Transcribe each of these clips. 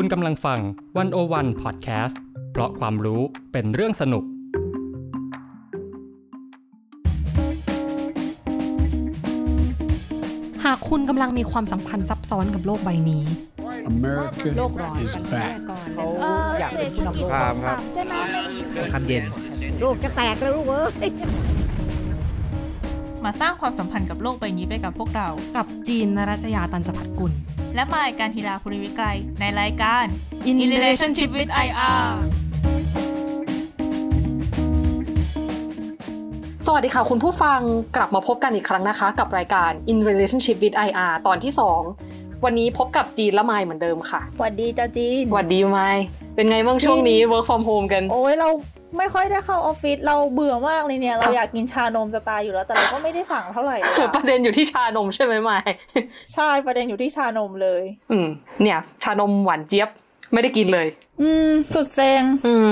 คุณกำลังฟังวันโอวันพอดแคสต์เพราะความรู้เป็นเรื่องสนุก หากคุณกำลังมีความสัมพันธ์ซับซ้อนกับโลกใบนี้ America โลกร้อน is กัน back. เขาเอออยากเป็นผู้นำโลกครับครับใช่ไหมคำเย็น โลกจะแตกแล้วลูกเอ้ย มาสร้างความสัมพันธ์กับโลกใบนี้ไปกับพวกเรา กับจีนนรัชยาตันจพัฒกุล และมายการทีลาภูริวิกรัยในรายการ In In Relationship Relationship with with IR สวัสดีค่ะ คุณผู้ฟังกลับมาพบกันอีกครั้งนะคะ กับรายการ In Relationship with IR ตอนที่ 2 วันนี้พบกับจีนและไมค์เหมือนเดิมค่ะสวัสดีจ้าจีนสวัสดีไมค์เป็นไงบ้างช่วงนี้ work from home กัน โอ้ยเรา ไม่ค่อยได้เข้าออฟฟิศเราเบื่อมากเลยเนี่ย เราอยากกินชานมจะตายอยู่แล้ว แต่เราก็ไม่ได้สั่งเท่าไหร่เลยอะประเด็นอยู่ที่ชานมใช่ไหมไมค์ใช่ประเด็นอยู่ที่ชานมเลย อืม เนี่ย ชานมหวานเจี๊ยบไม่ได้กินเลย อืม สุดเซ็งอืม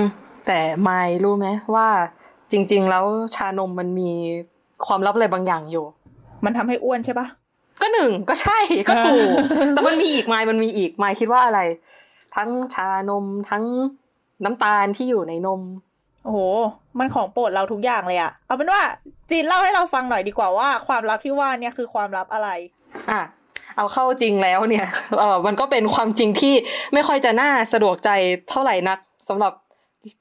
แต่ไมค์รู้ไหมว่าจริง ๆ แล้วชานมมันมีความลับอะไรบางอย่างอยู่ มันทำให้อ้วนใช่ปะก็หนึ่งก็ใช่ก็ถูกแต่มันมีอีกไมค์มันมีอีกไมค์คิดว่าอะไร ทั้งชานมทั้งน้ำตาลที่อยู่ในนม โอ้โห มันของโปรดเราทุกอย่างเลยอะเอาเป็นว่าจีนเล่าให้เราฟังหน่อยดีกว่าว่าความลับที่ว่าเนี่ยคือความลับอะไร อะเอาเข้าจริงแล้วเนี่ยเออมันก็เป็นความจริงที่ไม่ค่อยจะน่าสะดวกใจเท่าไหร่นักสำหรับ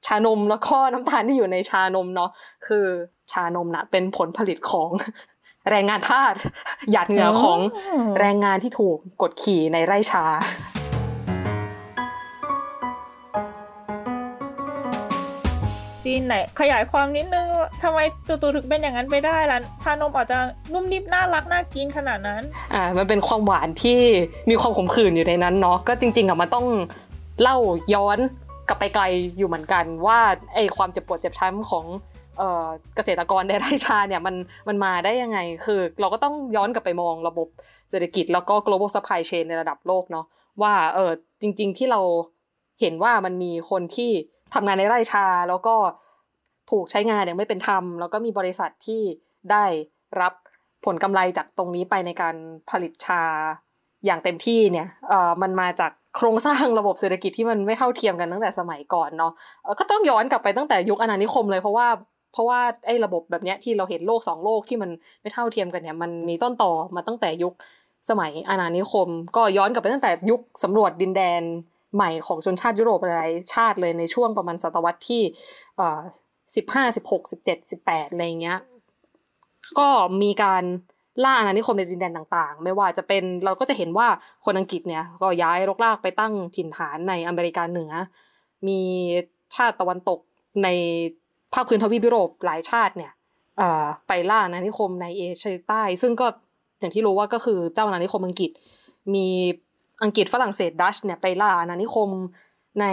ชานมแล้วก็น้ำตาลที่อยู่ในชานมเนาะคือชานมนะเป็นผลผลิตของแรงงานทาสหยาดเหงื่อของอ๋อแรงงานที่ถูกกดขี่ในไร่ชา จีนไหน ขยายความนิดนึงทำไมตูๆถึงเป็นอย่างนั้นไปได้ล่ะชานมอาจจะนุ่มนิ่มน่ารักน่ากินขนาดนั้น อ่า มันเป็นความหวานที่มีความขมขื่นอยู่ในนั้นเนาะก็จริงๆอะมันต้องเล่าย้อนกลับไปไกลอยู่เหมือนกัน ว่าไอความเจ็บปวดเจ็บช้ำของเอ่อเกษตรกรในไร่ชาเนี่ยมันมันมาได้ยังไง คือเราก็ต้องย้อนกลับไปมองระบบเศรษฐกิจแล้วก็ global supply chain ในระดับโลกเนาะว่าเออจริง ๆ ที่เราเห็นว่ามันมีคนที่ ทำงานในไร่ชา แล้วก็ถูกใช้งานอย่างไม่เป็นธรรม แล้วก็มีบริษัทที่ได้รับผลกำไรจากตรงนี้ไปในการผลิตชาอย่างเต็มที่เนี่ยเอ่อมันมาจากโครงสร้างระบบเศรษฐกิจที่มันไม่เท่าเทียมกันตั้งแต่สมัยก่อนเนาะก็ต้องย้อนกลับไปตั้งแต่ยุคอาณานิคมเลยเพราะว่าเพราะว่าไอ้ระบบแบบเนี้ยที่เราเห็นโลกสองโลกที่มันไม่เท่าเทียมกันเนี่ยมันมีต้นต่อมาตั้งแต่ยุคสมัยอาณานิคม ก็ย้อนกลับไปตั้งแต่ยุคสำรวจดินแดน ใหม่ของชนชาติยุโรปหลายชาติเลยในช่วงประมาณศตวรรษที่สิบห้าสิบหกสิบเจ็ดสิบแปดอะไรเงี้ยก็มีการล่าอาณานิคมในดินแดนต่างๆ ไม่ว่าจะเป็นเราก็จะเห็นว่าคนอังกฤษเนี่ยก็ย้ายรกรากไปตั้งถิ่นฐานในอเมริกาเหนือ มีชาติตะวันตกในภาคพื้นทวีปยุโรปหลายชาติเนี่ยไปล่าอาณานิคมในเอเชียใต้ ซึ่งก็อย่างที่รู้ว่าก็คือเจ้าอาณานิคมอังกฤษ มี อังกฤษฝรั่งเศสดัชเนี่ยไปล่าอาณานิคมใน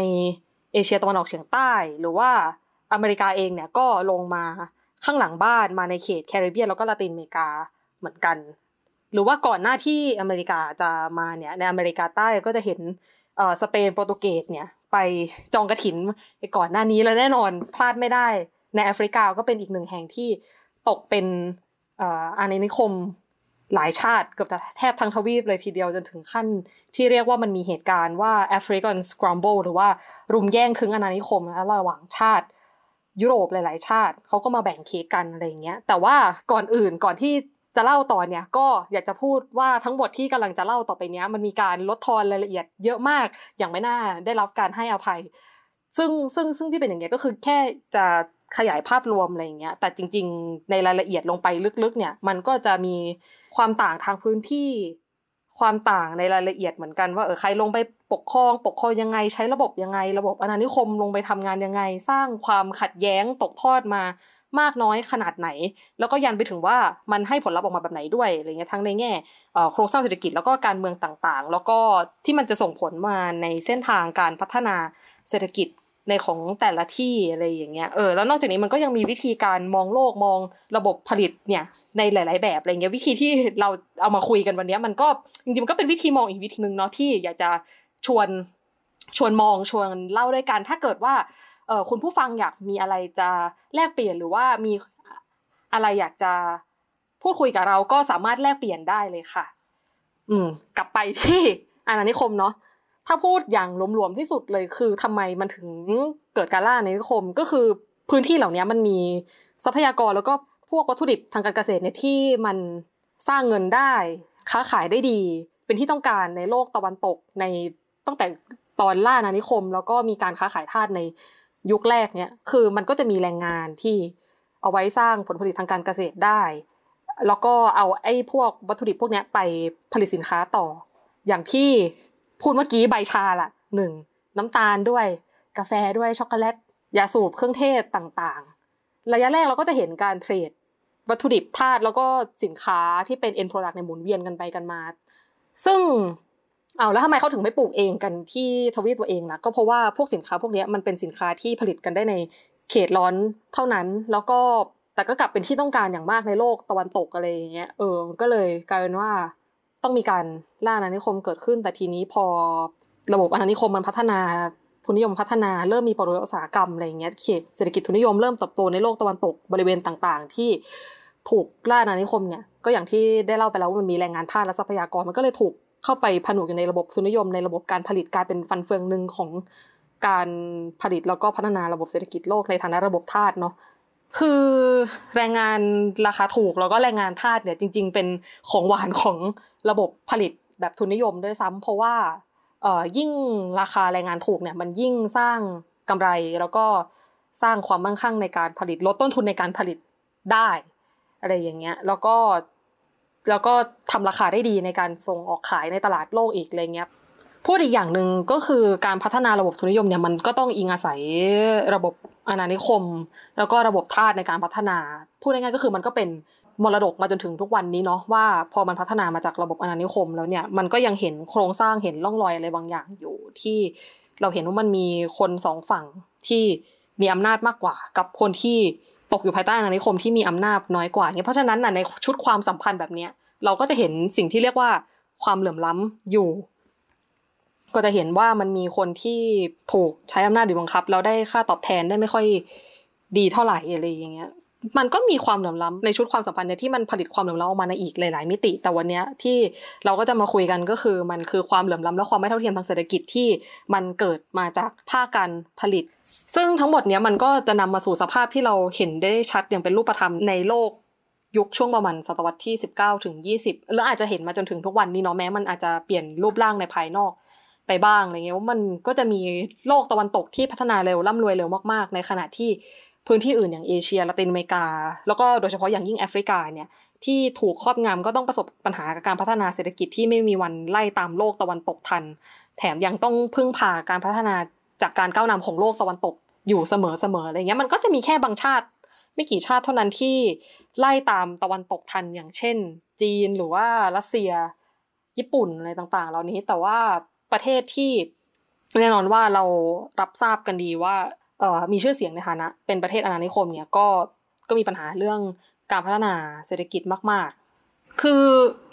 เอเชียตะวันออกเฉียงใต้ หรือว่าอเมริกาเองเนี่ยก็ลงมาข้างหลังบ้านมาในเขตแคริบเบียนแล้วก็ลาตินอเมริกาเหมือนกัน หรือว่าก่อนหน้าที่อเมริกาจะมาเนี่ยในอเมริกาใต้ก็จะเห็นเอ่อสเปนโปรตุเกสเนี่ยไปจองกระถินไปก่อนหน้านี้แล้วแน่นอนพลาดไม่ได้ ในแอฟริกาก็เป็นอีกหนึ่งแห่งที่ตกเป็นอาณานิคม หลายชาติเกือบจะแทบทั้งทวีปเลยทีเดียวจนถึงขั้นที่เรียกว่ามันมีเหตุการณ์ว่า African Scramble หรือว่ารุมแย่งคึงอาณานิคมนะระหว่างชาติ ยุโรปหลาย ๆ ชาติเขาก็มาแบ่งเค้กกันอะไรเงี้ย แต่ว่าก่อนอื่นก่อนที่จะเล่าต่อเนี่ยก็อยากจะพูดว่าทั้งหมดที่กำลังจะเล่าต่อไปเนี้ยมันมีการลดทอนรายละเอียดเยอะมากอย่างไม่น่าได้รับการให้อภัย ซึ่งซึ่งซึ่งที่เป็นอย่างเงี้ยก็คือแค่จะ ขยายภาพรวมอะไรอย่างเงี้ย แต่จริง ๆ ในรายละเอียดลงไปลึกๆ เนี่ย มันก็จะมีความต่างทางพื้นที่ ความต่างในรายละเอียดเหมือนกันว่าเออใครลงไปปกครอง ปกครองยังไง ใช้ระบบยังไง ระบบอาณานิคมลงไปทำงานยังไง สร้างความขัดแย้งตกทอดมามากน้อยขนาดไหน แล้วก็ยันไปถึงว่ามันให้ผลลัพธ์ออกมาแบบไหนด้วยอะไรเงี้ยทั้งในแง่โครงสร้างเศรษฐกิจแล้วก็การเมืองต่างๆ แล้วก็ที่มันจะส่งผลมาในเส้นทางการพัฒนาเศรษฐกิจ ในของแต่ละที่อะไรอย่างเงี้ยเออแล้วนอกจากนี้มันก็ยังมีวิธีการมองโลกมองระบบผลิตเนี่ยในหลาย ๆ แบบอะไรเงี้ยวิธีที่เราเอามาคุยกันวันนี้มันก็จริงๆมันก็เป็นวิธีมองอีกวิธีหนึ่งเนาะที่อยากจะชวนชวนมองชวนเล่าด้วยกัน ถ้าเกิดว่าเออคุณผู้ฟังอยากมีอะไรจะแลกเปลี่ยนหรือว่ามีอะไรอยากจะพูดคุยกับเราก็สามารถแลกเปลี่ยนได้เลยค่ะ อืม กลับไปที่อาณานิคมเนาะ ถ้าพูดอย่างรวมๆที่สุดเลยคือทำไมมันถึงเกิดการล่าอาณานิคม ก็คือพื้นที่เหล่านี้มันมีทรัพยากรแล้วก็พวกวัตถุดิบทางการเกษตรเนี่ยที่มันสร้างเงินได้ค้าขายได้ดี เป็นที่ต้องการในโลกตะวันตกในตั้งแต่ตอนล่าอานิคม แล้วก็มีการค้าขายทาสในยุคแรกเนี่ยคือมันก็จะมีแรงงานที่เอาไว้สร้างผลผลิตทางการเกษตรได้ แล้วก็เอาไอ้พวกวัตถุดิบพวกนี้ไปผลิตสินค้าต่อ อย่างที่ พูดเมื่อกี้ใบชาละหนึ่งน้ำตาลด้วย กาแฟด้วยช็อกโกแลตยาสูบเครื่องเทศต่างๆ ระยะแรกเราก็จะเห็นการเทรด วัตถุดิบธาตุแล้วก็สินค้าที่เป็น end product ในหมุนเวียนกันไปกันมา ซึ่งเอาแล้วทำไมเขาถึงไม่ปลูกเองกันที่ทวีปตัวเองล่ะก็เพราะว่าพวกสินค้าพวกนี้มันเป็นสินค้าที่ผลิตกันได้ในเขตร้อนเท่านั้น แล้วก็แต่ก็กลับเป็นที่ต้องการอย่างมากในโลกตะวันตกอะไรอย่างเงี้ยเออก็เลยกลายเป็นว่า ต้องมีการล่าอาณานิคมเกิดขึ้น แต่ทีนี้พอระบบอาณานิคมมันพัฒนาทุนนิยมพัฒนาเริ่มมีปรอุตสาหกรรมอะไรอย่างเงี้ยเขตเศรษฐกิจทุนนิยมเริ่มเติบโตในโลกตะวันตกบริเวณต่างๆ ที่ถูกล่าอาณานิคมเนี่ยก็อย่างที่ได้เล่าไปแล้วว่ามันมีแรงงานทาสและทรัพยากรมันก็เลยถูกเข้าไปผนวกอยู่ในระบบทุนนิยม ในระบบการผลิตกลายเป็นฟันเฟืองหนึ่งของการผลิตแล้วก็พัฒนาระบบเศรษฐกิจโลกในฐานะระบบทาสเนาะ คือแรงงานราคาถูกแล้วก็แรงงานทาสเนี่ยจริง ๆ เป็นของหวานของระบบผลิตแบบทุนนิยมด้วยซ้ำเพราะว่าเอ่อยิ่งราคาแรงงานถูกเนี่ยมันยิ่งสร้างกำไรแล้วก็สร้างความมั่งคั่งในการผลิตลดต้นทุนในการผลิตได้อะไรอย่างเงี้ยแล้วก็แล้วก็ทำราคาได้ดีในการส่งออกขายในตลาดโลกอีกอะไรเงี้ย พูดอีกอย่างหนึ่งก็คือการพัฒนาระบบทุนนิยมเนี่ยมันก็ต้องอิงอาศัยระบบอาณานิคม แล้วก็ระบบทาสในการพัฒนาพูดง่ายๆก็คือมันก็เป็นมรดกมาจนถึงทุกวันนี้เนาะว่าพอมันพัฒนามาจากระบบอาณานิคม แล้วเนี่ยมันก็ยังเห็นโครงสร้างเห็นร่องรอยอะไรบางอย่างอยู่ ที่เราเห็นว่ามันมีคนสองฝั่งที่มีอำนาจมากกว่า กับคนที่ตกอยู่ภายใต้อาณานิคมที่มีอำนาจน้อยกว่าเนี่ยเพราะฉะนั้นน่ะในชุดความสัมพันธ์แบบเนี้ยเราก็จะเห็นสิ่งที่เรียกว่าความเหลื่อมล้ำอยู่ ก็จะเห็นว่ามันมีคนที่ถูกใช้อำนาจบีบบังคับ แล้วได้ค่าตอบแทนได้ไม่ค่อยดีเท่าไหร่อะไรอย่างเงี้ย มันก็มีความเหลื่อมล้ำในชุดความสัมพันธ์เนี่ยที่มันผลิตความเหลื่อมล้ำออกมาในอีกหลาย ๆ มิติ แต่วันเนี้ยที่เราก็จะมาคุยกันก็คือ มันคือความเหลื่อมล้ำและความไม่เท่าเทียมทางเศรษฐกิจที่มันเกิดมาจากภาคการผลิต ซึ่งทั้งหมดเนี้ยมันก็จะนำมาสู่สภาพที่เราเห็นได้ชัดอย่างเป็นรูปธรรมในโลกยุคช่วงประมาณศตวรรษที่ 19 ถึง 20 แล้วอาจจะเห็นมาจนถึงทุกวันนี้เนาะแม้มันอาจจะเปลี่ยนรูปร่างในภายนอก ไปบ้างอะไรเงี้ยว่ามันก็จะมีโลกตะวันตกที่พัฒนาเร็วร่ำรวยเร็วมากๆ ในขณะที่พื้นที่อื่นอย่างเอเชียละตินอเมริกา แล้วก็โดยเฉพาะอย่างยิ่งแอฟริกาเนี่ยที่ถูกครอบงำก็ต้องประสบปัญหากับการพัฒนาเศรษฐกิจที่ไม่มีวันไล่ตามโลกตะวันตกทัน แถมยังต้องพึ่งพาการพัฒนาจากการก้าวนำของโลกตะวันตกอยู่เสมอๆอะไรเงี้ยมันก็จะมีแค่บางชาติ ไม่กี่ชาติเท่านั้นที่ไล่ตามตะวันตกทันอย่างเช่น จีนหรือว่ารัสเซีย ญี่ปุ่นอะไรต่างๆ เหล่านี้แต่ว่า ประเทศที่แน่นอนว่าเรารับทราบกันดีว่าเอ่อมีชื่อเสียงในฐานะ เป็นประเทศอาณานิคมเนี่ยก็ก็มีปัญหาเรื่องการพัฒนาเศรษฐกิจมาก ๆ คือ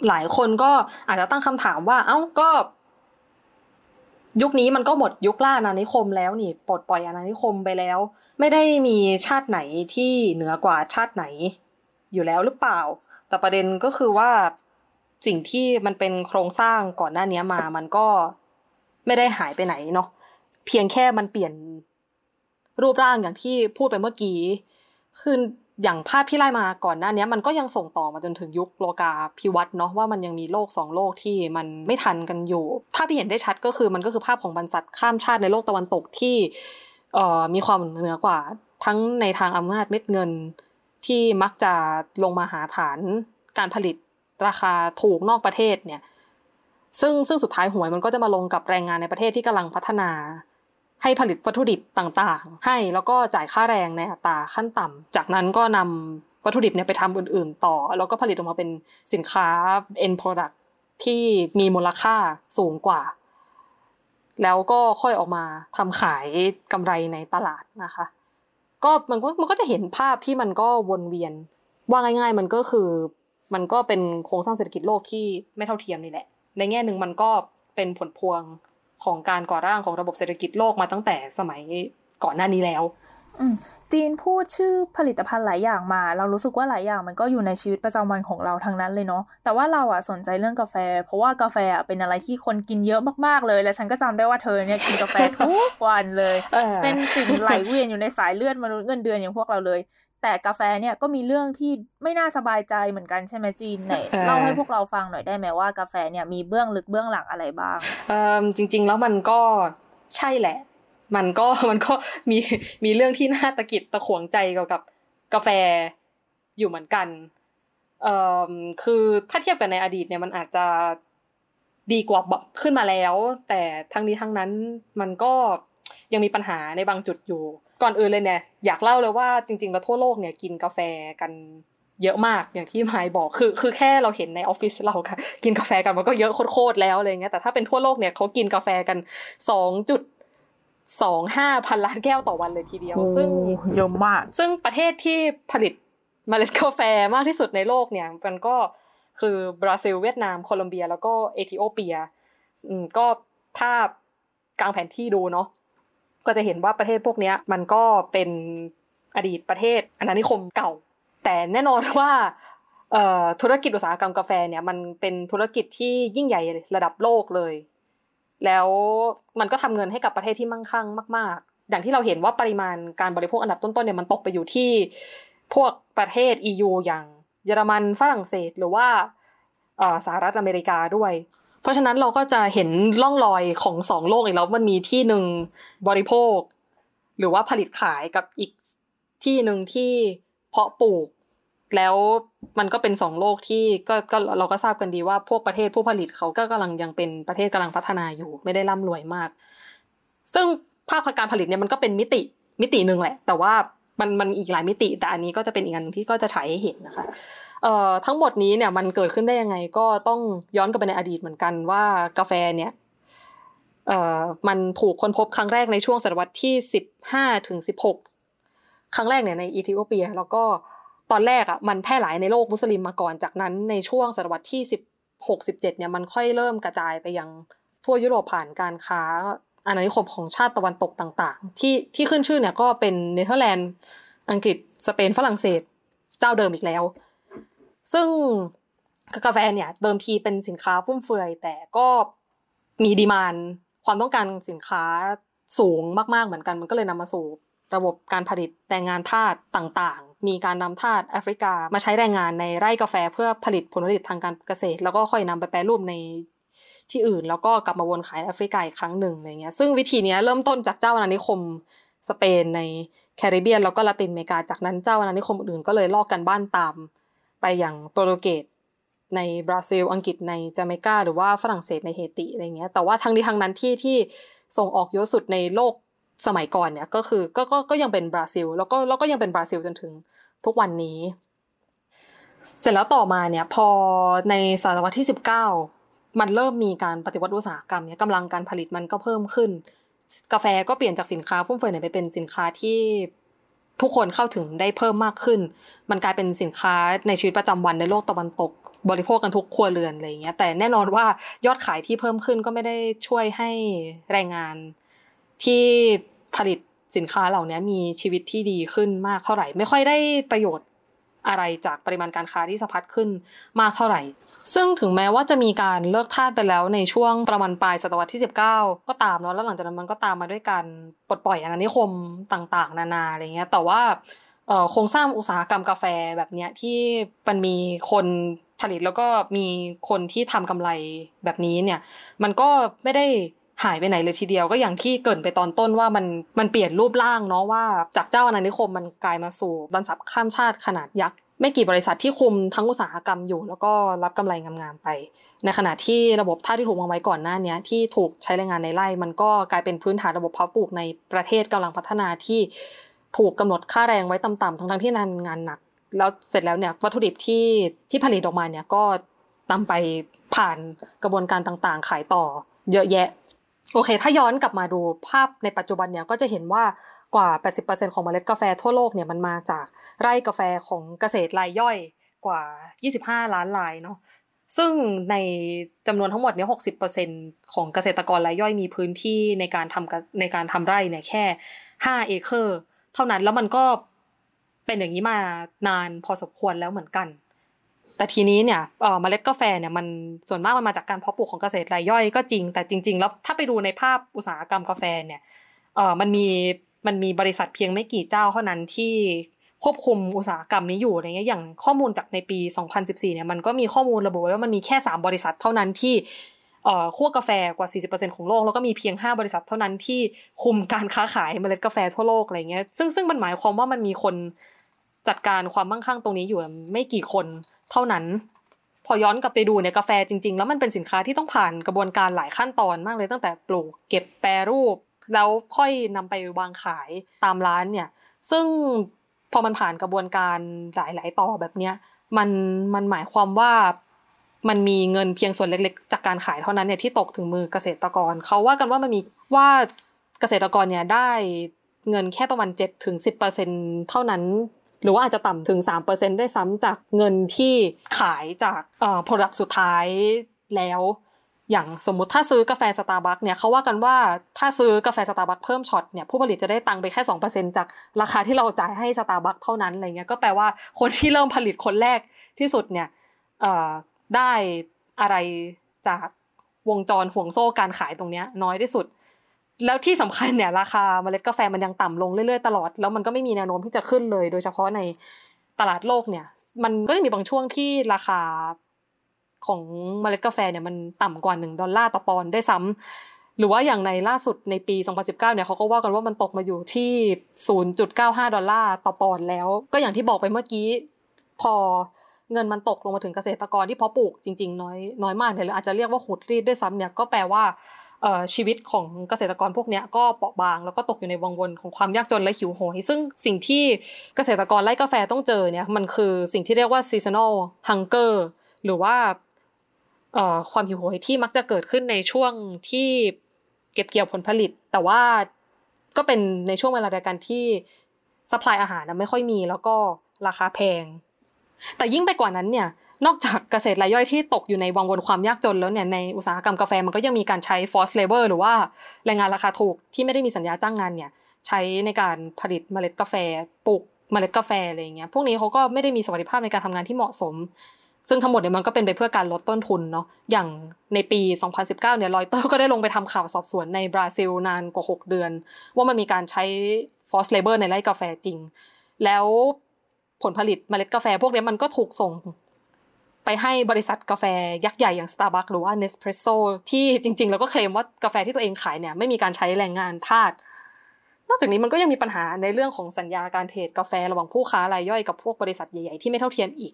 หลายคนก็อาจจะตั้งคำถามว่า เอ้าก็ ยุคนี้มันก็หมดยุคล่าอาณานิคมแล้วนี่ปลดปล่อยอาณานิคมไปแล้ว ไม่ได้มีชาติไหนที่เหนือกว่าชาติไหน อยู่แล้วหรือเปล่า แต่ประเด็นก็คือว่าสิ่งที่มันเป็นโครงสร้างก่อนหน้านี้มา มันก็ ไม่ได้หายไปไหนเนาะเพียงแค่มันเปลี่ยนรูปร่างอย่างที่พูดไปเมื่อกี้คืออย่างภาพที่ไล่มาก่อนหน้านี้มันก็ยังส่งต่อมาจนถึงยุคโลกาภิวัตเนาะว่ามันยังมีโลกสองโลกที่มันไม่ทันกันอยู่ ภาพที่เห็นได้ชัดก็คือมันก็คือภาพของบรรษัทข้ามชาติในโลกตะวันตกที่เอ่อมีความเหนือกว่า ทั้งในทางอำนาจเม็ดเงิน ที่มักจะลงมาหาฐานการผลิตราคาถูกนอกประเทศเนี่ย ซึ่งซึ่งสุดท้ายหวยมันก็จะมาลงกับแรงงานในประเทศที่กำลังพัฒนา ให้ผลิตวัตถุดิบต่างๆ ให้แล้วก็จ่ายค่าแรงในอัตราขั้นต่ำจากนั้นก็นำวัตถุดิบเนี่ยไปทำอื่น ๆ ต่อ แล้วก็ผลิตออกมาเป็นสินค้า end product ที่มีมูลค่าสูงกว่า แล้วก็ค่อยออกมาทำขายกำไรในตลาดนะคะ ก็มันก็มันก็จะเห็นภาพที่มันก็วนเวียนว่าง่าย ๆ มันก็คือ มันก็เป็นโครงสร้างเศรษฐกิจโลกที่ไม่เท่าเทียมนี่แหละ ในแง่หนึ่งมันก็เป็นผลพวงของการก่อร่างของระบบเศรษฐกิจโลกมาตั้งแต่สมัยก่อนหน้านี้แล้วอืมจีนพูดชื่อผลิตภัณฑ์หลายอย่างมา เรารู้สึกว่าหลายอย่างมันก็อยู่ในชีวิตประจำวันของเราทั้งนั้นเลยเนาะแต่ว่าเราอะสนใจเรื่องกาแฟ เพราะว่ากาแฟอะเป็นอะไรที่คนกินเยอะมากๆเลย และฉันก็จำได้ว่าเธอเนี่ยกินกาแฟทุกวันเลยเออเป็นสิ่งไหลเวียนอยู่ในสายเลือดมนุษย์เงินเดือนอย่างพวกเราเลย แต่กาแฟเนี่ยก็มีเรื่องที่ไม่น่าสบายใจเหมือนกันใช่ไหมจีนไหนเออเล่าให้พวกเราฟังหน่อยได้ไหมว่ากาแฟเนี่ยมีเบื้องลึกเบื้องหลังอะไรบ้างเอ่อจริง ๆ แล้วมันก็ใช่แหละ มันก็มันก็มีมีเรื่องที่น่าตะกิดตะขวงใจเกี่ยวกับกาแฟอยู่เหมือนกันเอ่อคือถ้าเทียบกันในอดีตเนี่ยมันอาจจะดีกว่าแบบขึ้นมาแล้ว แต่ทั้งนี้ทั้งนั้นมันก็ ยังมีปัญหาในบางจุดอยู่ ก่อนอื่นเลยเนี่ยอยากเล่าเลยว่าจริงๆแล้วทั่วโลกเนี่ยกินกาแฟกันเยอะมากอย่างที่ไมค์บอกคือคือแค่เราเห็นในออฟฟิศเราค่ะกินกาแฟกันมันก็เยอะโคตรๆแล้วอะไรเงี้ยแต่ถ้าเป็นทั่วโลกเนี่ยเขากินกาแฟกันสองจุดสองห้าพันล้านแก้วต่อวันเลยทีเดียว ซึ่งเยอะมาก ซึ่งประเทศที่ผลิตเมล็ดกาแฟมากที่สุดในโลกเนี่ยมันก็คือบราซิลเวียดนามโคลอมเบีย แล้วก็เอธิโอเปียอืมก็ภาพกลางแผนที่ดูเนาะ ก็จะเห็นว่าประเทศพวกนี้มันก็เป็นอดีตประเทศอาณานิคมเก่า แต่แน่นอนว่าธุรกิจอุตสาหกรรมกาแฟเนี่ยมันเป็นธุรกิจที่ยิ่งใหญ่ระดับโลกเลย แล้วมันก็ทำเงินให้กับประเทศที่มั่งคั่งมาก ๆ อย่างที่เราเห็นว่าปริมาณการบริโภคอันดับต้นๆเนี่ยมันตกไปอยู่ที่พวกประเทศ EU อย่างเยอรมันฝรั่งเศสหรือว่าสหรัฐอเมริกาด้วย เพราะฉะนั้นเราก็จะเห็นร่องรอยของสองโลกอีกแล้วมันมีที่หนึ่งบริโภค หรือว่าผลิตขายกับอีกที่หนึ่งที่เพาะปลูก แล้วมันก็เป็นสองโลกที่ก็ก็เราก็ทราบกันดีว่าพวกประเทศผู้ผลิตเขาก็กำลังยังเป็นประเทศกำลังพัฒนาอยู่ไม่ได้ร่ำรวยมาก ซึ่งภาคการผลิตเนี่ยมันก็เป็นมิติมิติหนึ่งแหละ แต่ว่ามันมันอีกหลายมิติ แต่อันนี้ก็จะเป็นอีกอันนึงที่ก็จะฉายให้เห็นนะคะ เอ่อทั้งหมดนี้เนี่ยมันเกิดขึ้นได้ยังไงก็ต้องย้อนกลับไปในอดีตเหมือนกันว่ากาแฟเนี่ยเอ่อมันถูกค้นพบครั้งแรกในช่วงศตวรรษที่สิบห้าถึงสิบหกครั้งแรกเนี่ยในอีธิโอเปีย แล้วก็ตอนแรกอะมันแพร่หลายในโลกมุสลิมมาก่อนจากนั้นในช่วงศตวรรษที่สิบหกสิบเจ็ดเนี่ยมันค่อยเริ่มกระจายไปยังทั่วยุโรปผ่านการค้าอาณานิคมของชาติตะวันตกต่าง ๆ ที่ที่ขึ้นชื่อเนี่ยก็เป็นเนเธอร์แลนด์อังกฤษสเปนฝรั่งเศส เจ้าเดิมอีกแล้ว ซึ่งกาแฟเนี่ยเดิมทีเป็นสินค้าฟุ่มเฟือย แต่ก็มีดีมานความต้องการสินค้าสูงมากๆเหมือนกัน มันก็เลยนำมาสู่ระบบการผลิตแรงงานทาสต่างๆ มีการนำทาสแอฟริกา มาใช้แรงงานในไร่กาแฟเพื่อผลิตผลผลิตทางการเกษตร แล้วก็ค่อยนำไปแปรรูปในที่อื่น แล้วก็กลับมาวนขายแอฟริกาอีกครั้งหนึ่งอะไรเงี้ยซึ่งวิธีนี้เริ่มต้นจากเจ้าอาณานิคมสเปนในแคริบเบียนแล้วก็ละตินอเมริกาจากนั้นเจ้าอาณานิคมอื่นก็เลยลอกกันบ้านตาม ไปอย่างโปรตุเกสในบราซิล อังกฤษในจาเมกาหรือว่าฝรั่งเศสในเฮติอะไรเงี้ย แต่ว่าทั้งนี้ทั้งนั้นที่ที่ส่งออกเยอะสุดในโลกสมัยก่อนเนี่ยก็คือก็ก็ก็ยังเป็นบราซิล แล้วก็แล้วก็ยังเป็นบราซิลจนถึงทุกวันนี้ เสร็จแล้วต่อมาเนี่ยพอในศตวรรษที่ 19 มันเริ่มมีการปฏิวัติอุตสาหกรรมเนี่ยกำลังการผลิตมันก็เพิ่มขึ้น กาแฟก็เปลี่ยนจากสินค้าฟุ่มเฟือยไปเป็นสินค้าที่ ทุกคนเข้าถึงได้เพิ่มมากขึ้น มันกลายเป็นสินค้าในชีวิตประจำวันในโลกตะวันตก บริโภคกันทุกครัวเรือนอะไรอย่างเงี้ย แต่แน่นอนว่ายอดขายที่เพิ่มขึ้นก็ไม่ได้ช่วยให้แรงงานที่ผลิตสินค้าเหล่านี้มีชีวิตที่ดีขึ้นมากเท่าไหร่ ไม่ค่อยได้ประโยชน์ อะไรจากปริมาณการค้าที่สะพัดขึ้นมากเท่าไหร่ ซึ่งถึงแม้ว่าจะมีการเลิกทาสไปแล้วในช่วงประมาณปลายศตวรรษที่ 19 ก็ตามเนาะแล้วหลังจากนั้นมันก็ตามมาด้วยการปลดปล่อยอาณานิคมต่างๆ นานาอะไรเงี้ยแต่ว่าโครงสร้างอุตสาหกรรมกาแฟแบบเนี้ยที่มันมีคนผลิตแล้วก็มีคนที่ทำกำไรแบบนี้เนี่ยมันก็ไม่ได้ หายไปไหนเลยทีเดียวก็อย่างที่เกินไปตอนต้นว่ามันมันเปลี่ยนรูปร่างเนาะว่าจากเจ้าอาณานิคมมันกลายมาสู่บรรษัทข้ามชาติขนาดยักษ์ไม่กี่บริษัทที่คุมทั้งอุตสาหกรรมอยู่ แล้วก็รับกำไรงามๆไป ในขณะที่ระบบท่าที่ถูกวางไว้ก่อนหน้านี้ที่ถูกใช้แรงงานในไร่ มันก็กลายเป็นพื้นฐานระบบเพาะปลูกในประเทศกำลังพัฒนาที่ถูกกำหนดค่าแรงไว้ต่ำๆทั้งๆที่งานงานหนัก แล้วเสร็จแล้วเนี่ยวัตถุดิบที่ที่ผลิตออกมาเนี่ยก็นำไปผ่านกระบวนการต่างๆ ขายต่อเยอะแยะ โอเค ถ้าย้อนกลับมาดูภาพในปัจจุบันเนี่ยก็จะเห็นว่ากว่า 80%ของเมล็ดกาแฟทั่วโลกเนี่ยมันมาจากไร่กาแฟของเกษตรรายย่อยกว่า 25 ล้านรายเนาะซึ่งในจำนวนทั้งหมดเนี่ย60%ของเกษตรกรรายย่อยมีพื้นที่ในการทำในการทำไร่เนี่ยแค่ 5 เอเคอร์ เท่านั้นแล้วมันก็เป็นอย่างนี้มานานพอสมควรแล้วเหมือนกัน แต่ทีนี้เนี่ยเมล็ดกาแฟเนี่ยมันส่วนมากมันมาจากการเพาะปลูกของเกษตรรายย่อยก็จริง แต่จริง ๆ แล้วถ้าไปดูในภาพอุตสาหกรรมกาแฟเนี่ยเออมันมีมันมีบริษัทเพียงไม่กี่เจ้าเท่านั้นที่ควบคุมอุตสาหกรรมนี้อยู่อะไรเงี้ยอย่างข้อมูลจากในปี 2014 เนี่ยมันก็มีข้อมูลระบุไว้ว่ามันมีแค่ 3 บริษัทเท่านั้นที่เอ่อคั่วกาแฟกว่า 40%ของโลก แล้วก็มีเพียง 5 บริษัทเท่านั้นที่คุมการค้าขายเมล็ดกาแฟทั่วโลกอะไรเงี้ยซึ่งซึ่งมันหมายความว่ามันมีคนจัดการความมั่งคั่งตรงนี้อยู่ไม่กี่คน เท่านั้น พอย้อนกลับไปดูเนี่ยกาแฟจริง ๆ แล้วมันเป็นสินค้าที่ต้องผ่านกระบวนการหลายขั้นตอนมากเลยตั้งแต่ปลูกเก็บแปรรูป แล้วค่อยนำไปวางขายตามร้านเนี่ย ซึ่งพอมันผ่านกระบวนการหลาย ๆ ต่อแบบเนี้ยมันมันหมายความว่ามันมีเงินเพียงส่วนเล็กๆ จากการขายเท่านั้นเนี่ยที่ตกถึงมือเกษตรกรเขาว่ากันว่ามันมีว่าเกษตรกรเนี่ยได้เงินแค่ประมาณ7ถึง10%เท่านั้น หรือว่าอาจจะต่ำถึง 3%ได้ซ้ำจากเงินที่ขายจากเอ่อ product สุดท้ายแล้วอย่างสมมติถ้าซื้อกาแฟสตาร์บัคเนี่ยเขาว่ากันว่าถ้าซื้อกาแฟสตาร์บัคเพิ่มช็อตเนี่ยผู้ผลิตจะได้ตังค์ไปแค่สองเปอร์เซ็นต์จากราคาที่เราจ่ายให้สตาร์บัคเท่านั้นอะไรเงี้ยก็แปลว่าคนที่เริ่มผลิตคนแรกที่สุดเนี่ยเอ่อได้อะไรจากวงจรห่วงโซ่การขายตรงเนี้ยน้อยที่สุด แล้วที่สำคัญเนี่ยราคาเมล็ดกาแฟมันยังต่ำลงเรื่อยๆตลอด แล้วมันก็ไม่มีแนวโน้มที่จะขึ้นเลย โดยเฉพาะในตลาดโลกเนี่ย มันก็จะมีบางช่วงที่ราคาของเมล็ดกาแฟเนี่ยมันต่ำกว่า 1 ดอลลาร์ต่อปอนด์ได้ซ้ำหรือว่าอย่างในล่าสุดในปี 2019 เนี่ยเขาก็ว่ากันว่ามันตกมาอยู่ที่ 0.95 ดอลลาร์ต่อปอนด์แล้ว ก็อย่างที่บอกไปเมื่อกี้ พอเงินมันตกลงมาถึงเกษตรกรที่เพาะปลูกจริง ๆ น้อยน้อยมากเลยหรืออาจจะเรียกว่าหดรีดด้วยซ้ำเนี่ยก็แปลว่า ชีวิตของเกษตรกรพวกนี้ก็เปราะบาง แล้วก็ตกอยู่ในวังวนของความยากจนและหิวโหย ซึ่งสิ่งที่เกษตรกรไร่กาแฟต้องเจอเนี่ยมันคือสิ่งที่เรียกว่า seasonal hunger หรือว่าความหิวโหยที่มักจะเกิดขึ้นในช่วงที่เก็บเกี่ยวผลผลิต แต่ว่าก็เป็นในช่วงเวลาเดียวกันที่ supply อาหารไม่ค่อยมีแล้วก็ราคาแพง แต่ยิ่งไปกว่านั้นเนี่ย นอกจากเกษตรกรรายย่อยที่ตกอยู่ในวังวนความยากจนแล้วเนี่ยในอุตสาหกรรมกาแฟมันก็ยังมีการใช้ forced labor หรือว่าแรงงานราคาถูกที่ไม่ได้มีสัญญาจ้างงานเนี่ยใช้ในการผลิตเมล็ดกาแฟปลูกเมล็ดกาแฟอะไรเงี้ยพวกนี้เขาก็ไม่ได้มีสวัสดิภาพในการทำงานที่เหมาะสม ซึ่งทั้งหมดเนี่ยมันก็เป็นไปเพื่อการลดต้นทุนเนาะอย่างในปี 2019 เนี่ยรอยเตอร์ก็ได้ลงไปทำข่าวสอบสวนในบราซิลนานกว่า 6 เดือน ว่ามันมีการใช้ forced labor ในไร่กาแฟจริง แล้วผลผลิตเมล็ดกาแฟ พวกนี้มันก็ถูกส่ง ไปให้บริษัทกาแฟยักษ์ใหญ่อย่าง Starbucks หรือว่า Nespresso ที่จริง ๆ แล้วก็เคลมว่ากาแฟที่ตัวเองขายเนี่ยไม่มีการใช้แรงงานทาสนอกจากนี้มันก็ยังมีปัญหาในเรื่องของสัญญาการเทรดกาแฟระหว่างผู้ค้ารายย่อยกับพวกบริษัทใหญ่ๆที่ไม่เท่าเทียมอีก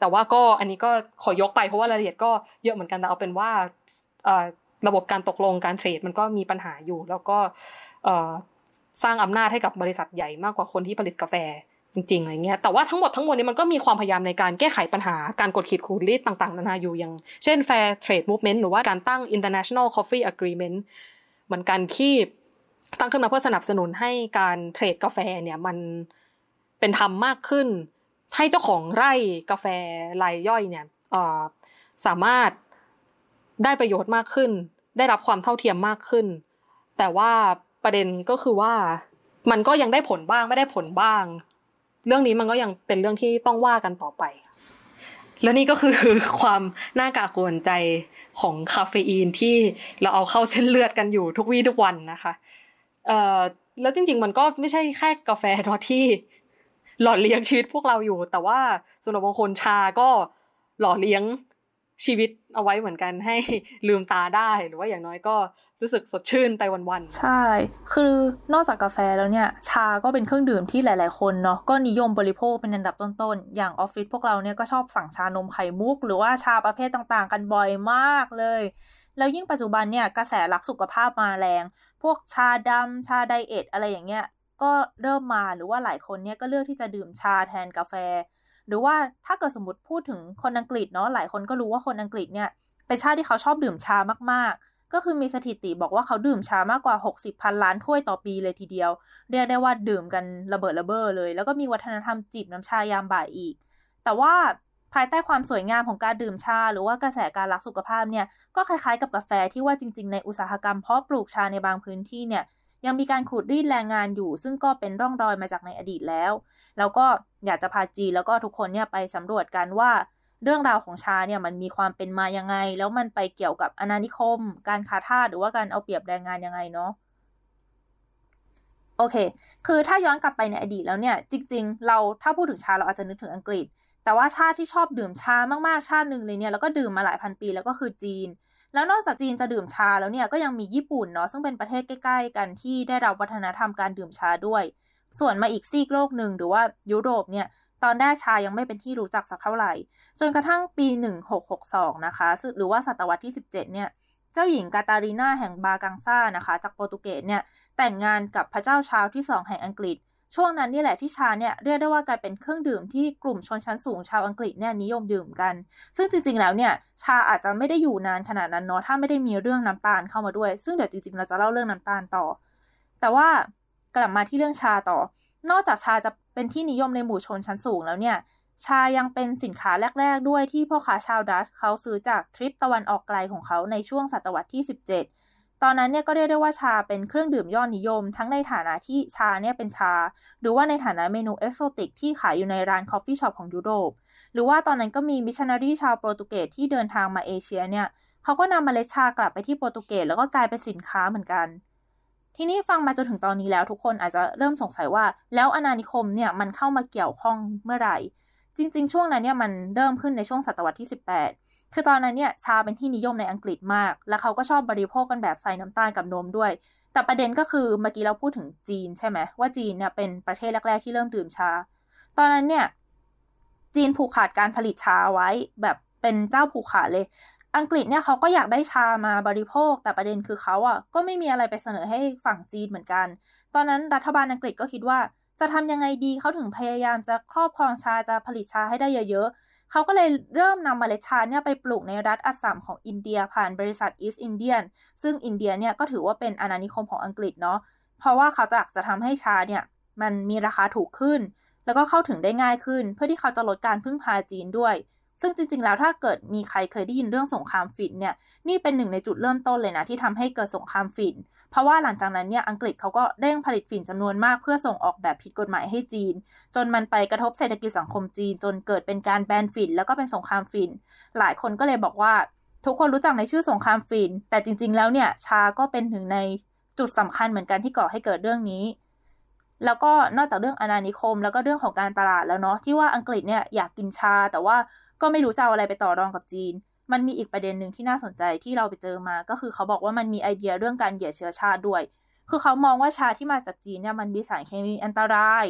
แต่ว่าก็อันนี้ก็ขอยกไปเพราะว่ารายละเอียดก็เยอะเหมือนกันแต่เอาเป็นว่าระบบการตกลงการเทรดมันก็มีปัญหาอยู่ แล้วก็สร้างอำนาจให้กับบริษัทใหญ่มากกว่าคนที่ผลิตกาแฟ จริงๆอะไรเงี้ยแต่ว่าทั้งหมดทั้งมวลนี้มันก็มีความพยายามในการแก้ไขปัญหาการกดขีดขูดรีดต่างๆนานาอยู่อย่าง เช่น Fair Trade Movement หรือว่าการตั้ง International Coffee Agreement เหมือนกันที่ตั้งขึ้นมาเพื่อสนับสนุนให้การเทรดกาแฟเนี่ยมันเป็นธรรมมากขึ้น ให้เจ้าของไร่กาแฟรายย่อยเนี่ยสามารถได้ประโยชน์มากขึ้น ได้รับความเท่าเทียมมากขึ้น แต่ว่าประเด็นก็คือว่ามันก็ยังได้ผลบ้างไม่ได้ผลบ้าง เรื่องนี้มันก็ยังเป็นเรื่องที่ต้องว่ากันต่อไป แล้วนี่ก็คือความน่ากากวนใจของคาเฟอีนที่เราเอาเข้าเส้นเลือดกันอยู่ทุกวี่ทุกวันนะคะเอ่อแล้วจริง ๆ มันก็ไม่ใช่แค่กาแฟที่หล่อเลี้ยงชีวิตพวกเราอยู่ แต่ว่าสำหรับบางคนชาก็หล่อเลี้ยง ชีวิตเอาไว้เหมือนกันให้ลืมตาได้หรือว่าอย่างน้อยก็รู้สึกสดชื่นไปวันๆ ใช่ คือนอกจากกาแฟแล้วเนี่ย ชาก็เป็นเครื่องดื่มที่หลาย ๆ คนเนาะก็นิยมบริโภคเป็นอันดับต้น ๆ อย่างออฟฟิศพวกเราเนี่ยก็ชอบสั่งชานมไข่มุก หรือว่าชาประเภทต่างๆ กันบ่อยมากเลย แล้วยิ่งปัจจุบันเนี่ยกระแสรักสุขภาพมาแรง พวกชาดำชาไดเอทอะไรอย่างเงี้ยก็เริ่มมาหรือว่าหลายคนเนี่ยก็เลือกที่จะดื่มชาแทนกาแฟ หรือว่าถ้าเกิดสมมติพูดถึงคนอังกฤษเนาะหลายคนก็รู้ว่าคนอังกฤษเนี่ยเป็นชาติที่เขาชอบดื่มชามากๆ ก็คือมีสถิติบอกว่าเขาดื่มชามากกว่า 60พันล้านถ้วยต่อปีเลยทีเดียว เรียกได้ว่าดื่มกันระเบิดระเบ้อเลย แล้วก็มีวัฒนธรรมจิบน้ำชายามบ่ายอีก แต่ว่าภายใต้ความสวยงามของการดื่มชา หรือว่ากระแสการรักสุขภาพเนี่ยก็คล้ายๆกับกาแฟที่ว่าจริง ๆ ในอุตสาหกรรมเพาะปลูกชาในบางพื้นที่เนี่ยยังมีการขูดรีดแรงงานอยู่ ซึ่งก็เป็นร่องรอยมาจากในอดีตแล้ว แล้วก็ อยากจะพาจีนแล้วก็ทุกคนเนี่ยไปสำรวจกันว่า เรื่องราวของชาเนี่ยมันมีความเป็นมายังไง แล้วมันไปเกี่ยวกับอาณานิคม การค้าทาสหรือว่าการเอาเปรียบแรงงานยังไงเนาะโอเค คือถ้าย้อนกลับไปในอดีตแล้วเนี่ย จริง ๆ เราถ้าพูดถึงชาเราอาจจะนึกถึงอังกฤษ แต่ว่าชาติที่ชอบดื่มชามากๆชาติหนึ่งเลยเนี่ยแล้วก็ดื่มมาหลายพันปีแล้วก็คือจีน แล้วนอกจากจีนจะดื่มชาแล้วเนี่ยก็ยังมีญี่ปุ่นเนาะซึ่งเป็นประเทศใกล้ ๆ กันที่ได้รับวัฒนธรรมการดื่มชาด้วย ส่วนมาอีกซีกโลกหนึ่งหรือว่ายุโรปเนี่ยตอนแรกชายังไม่เป็นที่รู้จักสักเท่าไหร่ จนกระทั่งปี 1662 นะคะหรือว่าศตวรรษที่ 17 เนี่ย เจ้าหญิงกาตารีนาแห่งบากังซ่านะคะ จากโปรตุเกสเนี่ย แต่งงานกับพระเจ้าชาวที่ 2 แห่งอังกฤษ ช่วงนั้นนี่แหละที่ชาเนี่ยเรียกได้ว่ากลายเป็นเครื่องดื่มที่กลุ่มชนชั้นสูงชาวอังกฤษเนี่ยนิยมดื่มกัน ซึ่งจริงๆแล้วเนี่ยชาอาจจะไม่ได้อยู่นานขนาดนั้นเนาะถ้าไม่ได้มีเรื่องน้ำตาลเข้ามาด้วย ซึ่งเดี๋ยวจริงๆเราจะเล่าเรื่องน้ำตาลต่อ แต่ว่า กลับมาที่เรื่องชาต่อ นอกจากชาจะเป็นที่นิยมในหมู่ชนชั้นสูงแล้วเนี่ย ชายังเป็นสินค้าแรก ๆ ด้วยที่พ่อค้าชาวดัชเขาซื้อจากทริปตะวันออกไกลของเขาในช่วงศตวรรษที่ 17 ตอนนั้นเนี่ยก็เรียกได้ว่าชาเป็นเครื่องดื่มยอดนิยม ทั้งในฐานะที่ชาเนี่ยเป็นชา หรือว่าในฐานะเมนู exotic ที่ขายอยู่ในร้าน coffee shop ของยุโรป หรือว่าตอนนั้นก็มีมิชชันนารีชาวโปรตุเกสที่เดินทางมาเอเชียเนี่ยเขาก็นำเมล็ดชากลับไปที่โปรตุเกสแล้วก็กลายเป็นสินค้าเหมือนกัน ทีนี้ฟังมาจนถึงตอนนี้แล้วทุกคนอาจจะเริ่มสงสัยว่า แล้วอาณานิคมเนี่ยมันเข้ามาเกี่ยวข้องเมื่อไหร่ จริง ๆ ช่วงนั้นเนี่ยมันเริ่มขึ้นในช่วงศตวรรษที่ 18 คือตอนนั้นเนี่ยชาเป็นที่นิยมในอังกฤษมาก และเขาก็ชอบบริโภคกันแบบใส่น้ำตาลกับนมด้วย แต่ประเด็นก็คือเมื่อกี้เราพูดถึงจีนใช่ไหมว่าจีนเนี่ยเป็นประเทศแรกๆที่เริ่มดื่มชา ตอนนั้นเนี่ยจีนผูกขาดการผลิตชาไว้แบบเป็นเจ้าผูกขาดเลย อังกฤษเนี่ยเขาก็อยากได้ชามาบริโภค แต่ประเด็นคือเขาอะก็ไม่มีอะไรไปเสนอให้ฝั่งจีนเหมือนกัน ตอนนั้นรัฐบาลอังกฤษก็คิดว่า จะทำยังไงดีเขาถึงพยายามจะครอบครองชาจะผลิตชาให้ได้เยอะๆเขาก็เลยเริ่มนำเมล็ดชาเนี่ยไปปลูกในรัฐอัสสัมของอินเดียผ่านบริษัทอีสต์อินเดียนซึ่งอินเดียเนี่ยก็ถือว่าเป็นอาณานิคมของอังกฤษเนาะเพราะว่าเขาจะจะทำให้ชาเนี่ยมันมีราคาถูกขึ้น แล้วก็เข้าถึงได้ง่ายขึ้น เพื่อที่เขาจะลดการพึ่งพาจีนด้วย ซึ่งจริง ๆ แล้วถ้าเกิดมีใครเคยได้ยินเรื่องสงครามฝิ่นเนี่ยนี่เป็นหนึ่งในจุดเริ่มต้นเลยนะที่ทำให้เกิดสงครามฝิ่น เพราะว่าหลังจากนั้นเนี่ยอังกฤษเขาก็เร่งผลิตฝิ่นจำนวนมากเพื่อส่งออกแบบผิดกฎหมายให้จีน จนมันไปกระทบเศรษฐกิจสังคมจีน จนเกิดเป็นการแบนฝิ่นแล้วก็เป็นสงครามฝิ่น หลายคนก็เลยบอกว่า ทุกคนรู้จักในชื่อสงครามฝิ่น แต่จริง ๆ แล้วเนี่ยชาก็เป็นหนึ่งในจุดสำคัญเหมือนกันที่ก่อให้เกิดเรื่องนี้แล้วก็นอกจากเรื่องอาณานิคม แล้วก็เรื่องของการตลาดแล้วเนาะที่ว่าอังกฤษเนี่ยอยากกินชาแต่ว่า ก็ไม่รู้จะเอาอะไรไปต่อรองกับจีน มันมีอีกประเด็นหนึ่งที่น่าสนใจที่เราไปเจอมา ก็คือเขาบอกว่ามันมีไอเดียเรื่องการเหยียดเชื้อชาติด้วย คือเขามองว่าชาที่มาจากจีนเนี่ยมันมีสารเคมีอันตราย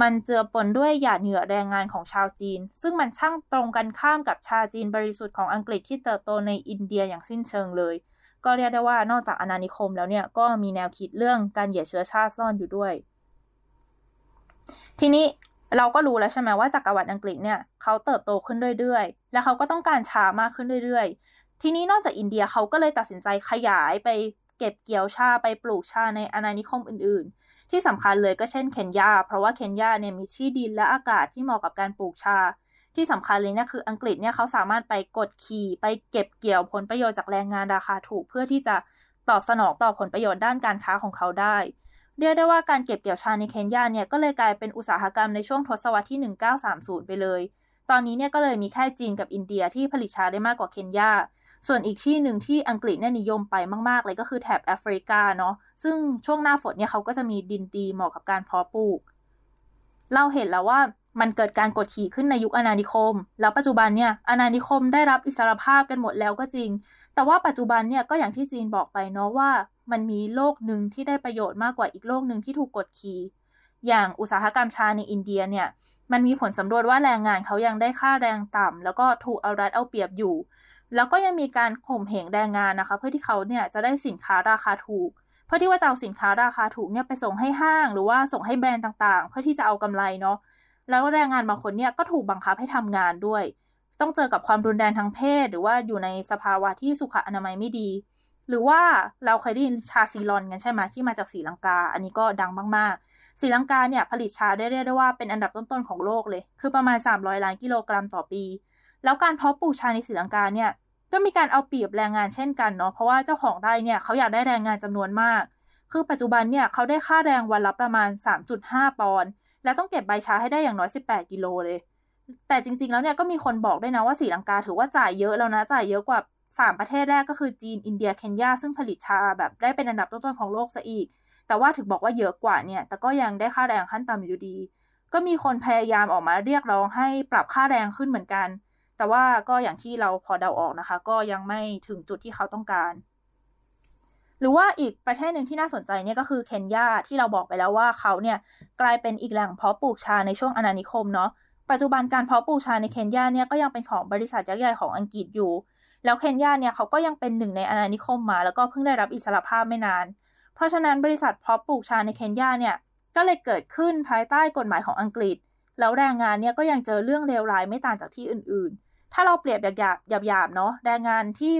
มันเจือปนด้วยหยาดเหงื่อแรงงานของชาวจีน ซึ่งมันช่างตรงกันข้ามกับชาจีนบริสุทธิ์ของอังกฤษที่เติบโตในอินเดียอย่างสิ้นเชิงเลย ก็เรียกได้ว่านอกจากอาณานิคมแล้วเนี่ยก็มีแนวคิดเรื่องการเหยียดเชื้อชาติซ่อนอยู่ด้วย ทีนี้ เราก็รู้แล้วใช่ไหมว่าจักรวรรดิอังกฤษเนี่ยเขาเติบโตขึ้นเรื่อยๆ และเขาก็ต้องการชามากขึ้นเรื่อยๆ ทีนี้นอกจากอินเดียเขาก็เลยตัดสินใจขยายไปเก็บเกี่ยวชาไปปลูกชาในอาณานิคมอื่นๆ ที่สำคัญเลยก็เช่นเคนยา เพราะว่าเคนยาเนี่ยมีที่ดินและอากาศที่เหมาะกับการปลูกชา ที่สำคัญเลยเนี่ยคืออังกฤษเนี่ยเขาสามารถไปกดขี่ไปเก็บเกี่ยวผลประโยชน์จากแรงงานราคาถูกเพื่อที่จะตอบสนองต่อผลประโยชน์ด้านการค้าของเขาได้ เรียกได้ว่าการเก็บเกี่ยวชาในเคนยาเนี่ยก็เลยกลายเป็นอุตสาหกรรมในช่วงทศวรรษที่ 1930 ไปเลย ตอนนี้เนี่ยก็เลยมีแค่จีนกับอินเดียที่ผลิตชาได้มากกว่าเคนยา ส่วนอีกที่หนึ่งที่อังกฤษเนี่ยนิยมไปมากๆ เลยก็คือแถบแอฟริกาเนาะ ซึ่งช่วงหน้าฝนเนี่ยเขาก็จะมีดินดีเหมาะกับการเพาะปลูก เราเห็นแล้วว่ามันเกิดการกดขี่ขึ้นในยุคอาณานิคม แล้วปัจจุบันเนี่ยอาณานิคมได้รับอิสรภาพกันหมดแล้วก็จริง แต่ว่าปัจจุบันเนี่ยก็อย่างที่จีนบอกไปเนาะว่ามันมีโลกหนึ่งที่ได้ประโยชน์มากกว่าอีกโลกหนึ่งที่ถูกกดขี่อย่างอุตสาหกรรมชาในอินเดียเนี่ยมันมีผลสำรวจว่าแรงงานเขายังได้ค่าแรงต่ำแล้วก็ถูกเอารัดเอาเปรียบอยู่ แล้วก็ยังมีการข่มเหงแรงงานนะคะ เพื่อที่เขาเนี่ยจะได้สินค้าราคาถูก เพื่อที่ว่าจะเอาสินค้าราคาถูกเนี่ยไปส่งให้ห้าง หรือว่าส่งให้แบรนด์ต่างๆ เพื่อที่จะเอากำไรเนาะแล้วแรงงานบางคนเนี่ยก็ถูกบังคับให้ทำงานด้วย ต้องเจอกับความรุนแรงทางเพศ หรือว่าอยู่ในสภาวะที่สุขอนามัยไม่ดี หรือว่าเราเคยได้ยินชาซีรอนกันใช่ไหมที่มาจากศรีลังกา อันนี้ก็ดังมากๆศรีลังกาเนี่ยผลิตชาได้เรียกได้ว่าเป็นอันดับต้นๆของโลกเลย คือประมาณ 300 ล้านกิโลกรัมต่อปี แล้วการเพาะปลูกชาในศรีลังกาเนี่ยก็มีการเอาเปรียบแรงงานเช่นกันเนาะเพราะว่าเจ้าของไร่เนี่ยเขาอยากได้แรงงานจำนวนมาก คือปัจจุบันเนี่ยเขาได้ค่าแรงวันละประมาณ 3.5 ปอนด์แล้วต้องเก็บใบชาให้ได้อย่างน้อย 18 กิโลเลย แต่จริง ๆ แล้วเนี่ยก็มีคนบอกด้วยนะว่าสีลังกาถือว่าจ่ายเยอะแล้วนะ จ่ายเยอะกว่า3ประเทศแรกก็คือจีน อินเดีย เคนยา ซึ่งผลิตชาแบบได้เป็นอันดับต้นๆของโลกซะอีก แต่ว่าถึงบอกว่าเยอะกว่าเนี่ย แต่ก็ยังได้ค่าแรงขั้นต่ำอยู่ดี ก็มีคนพยายามออกมาเรียกร้องให้ปรับค่าแรงขึ้นเหมือนกัน แต่ว่าก็อย่างที่เราพอเดาออกนะคะ ก็ยังไม่ถึงจุดที่เขาต้องการ หรือว่าอีกประเทศหนึ่งที่น่าสนใจเนี่ยก็คือเคนยาที่เราบอกไปแล้วว่าเขาเนี่ยกลายเป็นอีกแหล่งเพาะปลูกชาในช่วงอาณานิคมเนาะ ปัจจุบันการเพาะปลูกชาในเคนยาเนี่ยก็ยังเป็นของบริษัทยักษ์ใหญ่ของอังกฤษอยู่ แล้วเคนยาเนี่ยเขาก็ยังเป็นหนึ่งในอาณานิคมมา แล้วก็เพิ่งได้รับอิสรภาพไม่นาน เพราะฉะนั้นบริษัทเพาะปลูกชาในเคนยาเนี่ยก็เลยเกิดขึ้นภายใต้กฎหมายของอังกฤษ แล้วแรงงานเนี่ยก็ยังเจอเรื่องเลวร้ายไม่ต่างจากที่อื่น ๆ ถ้าเราเปรียบหยาบๆหยาบๆเนาะแรงงานที่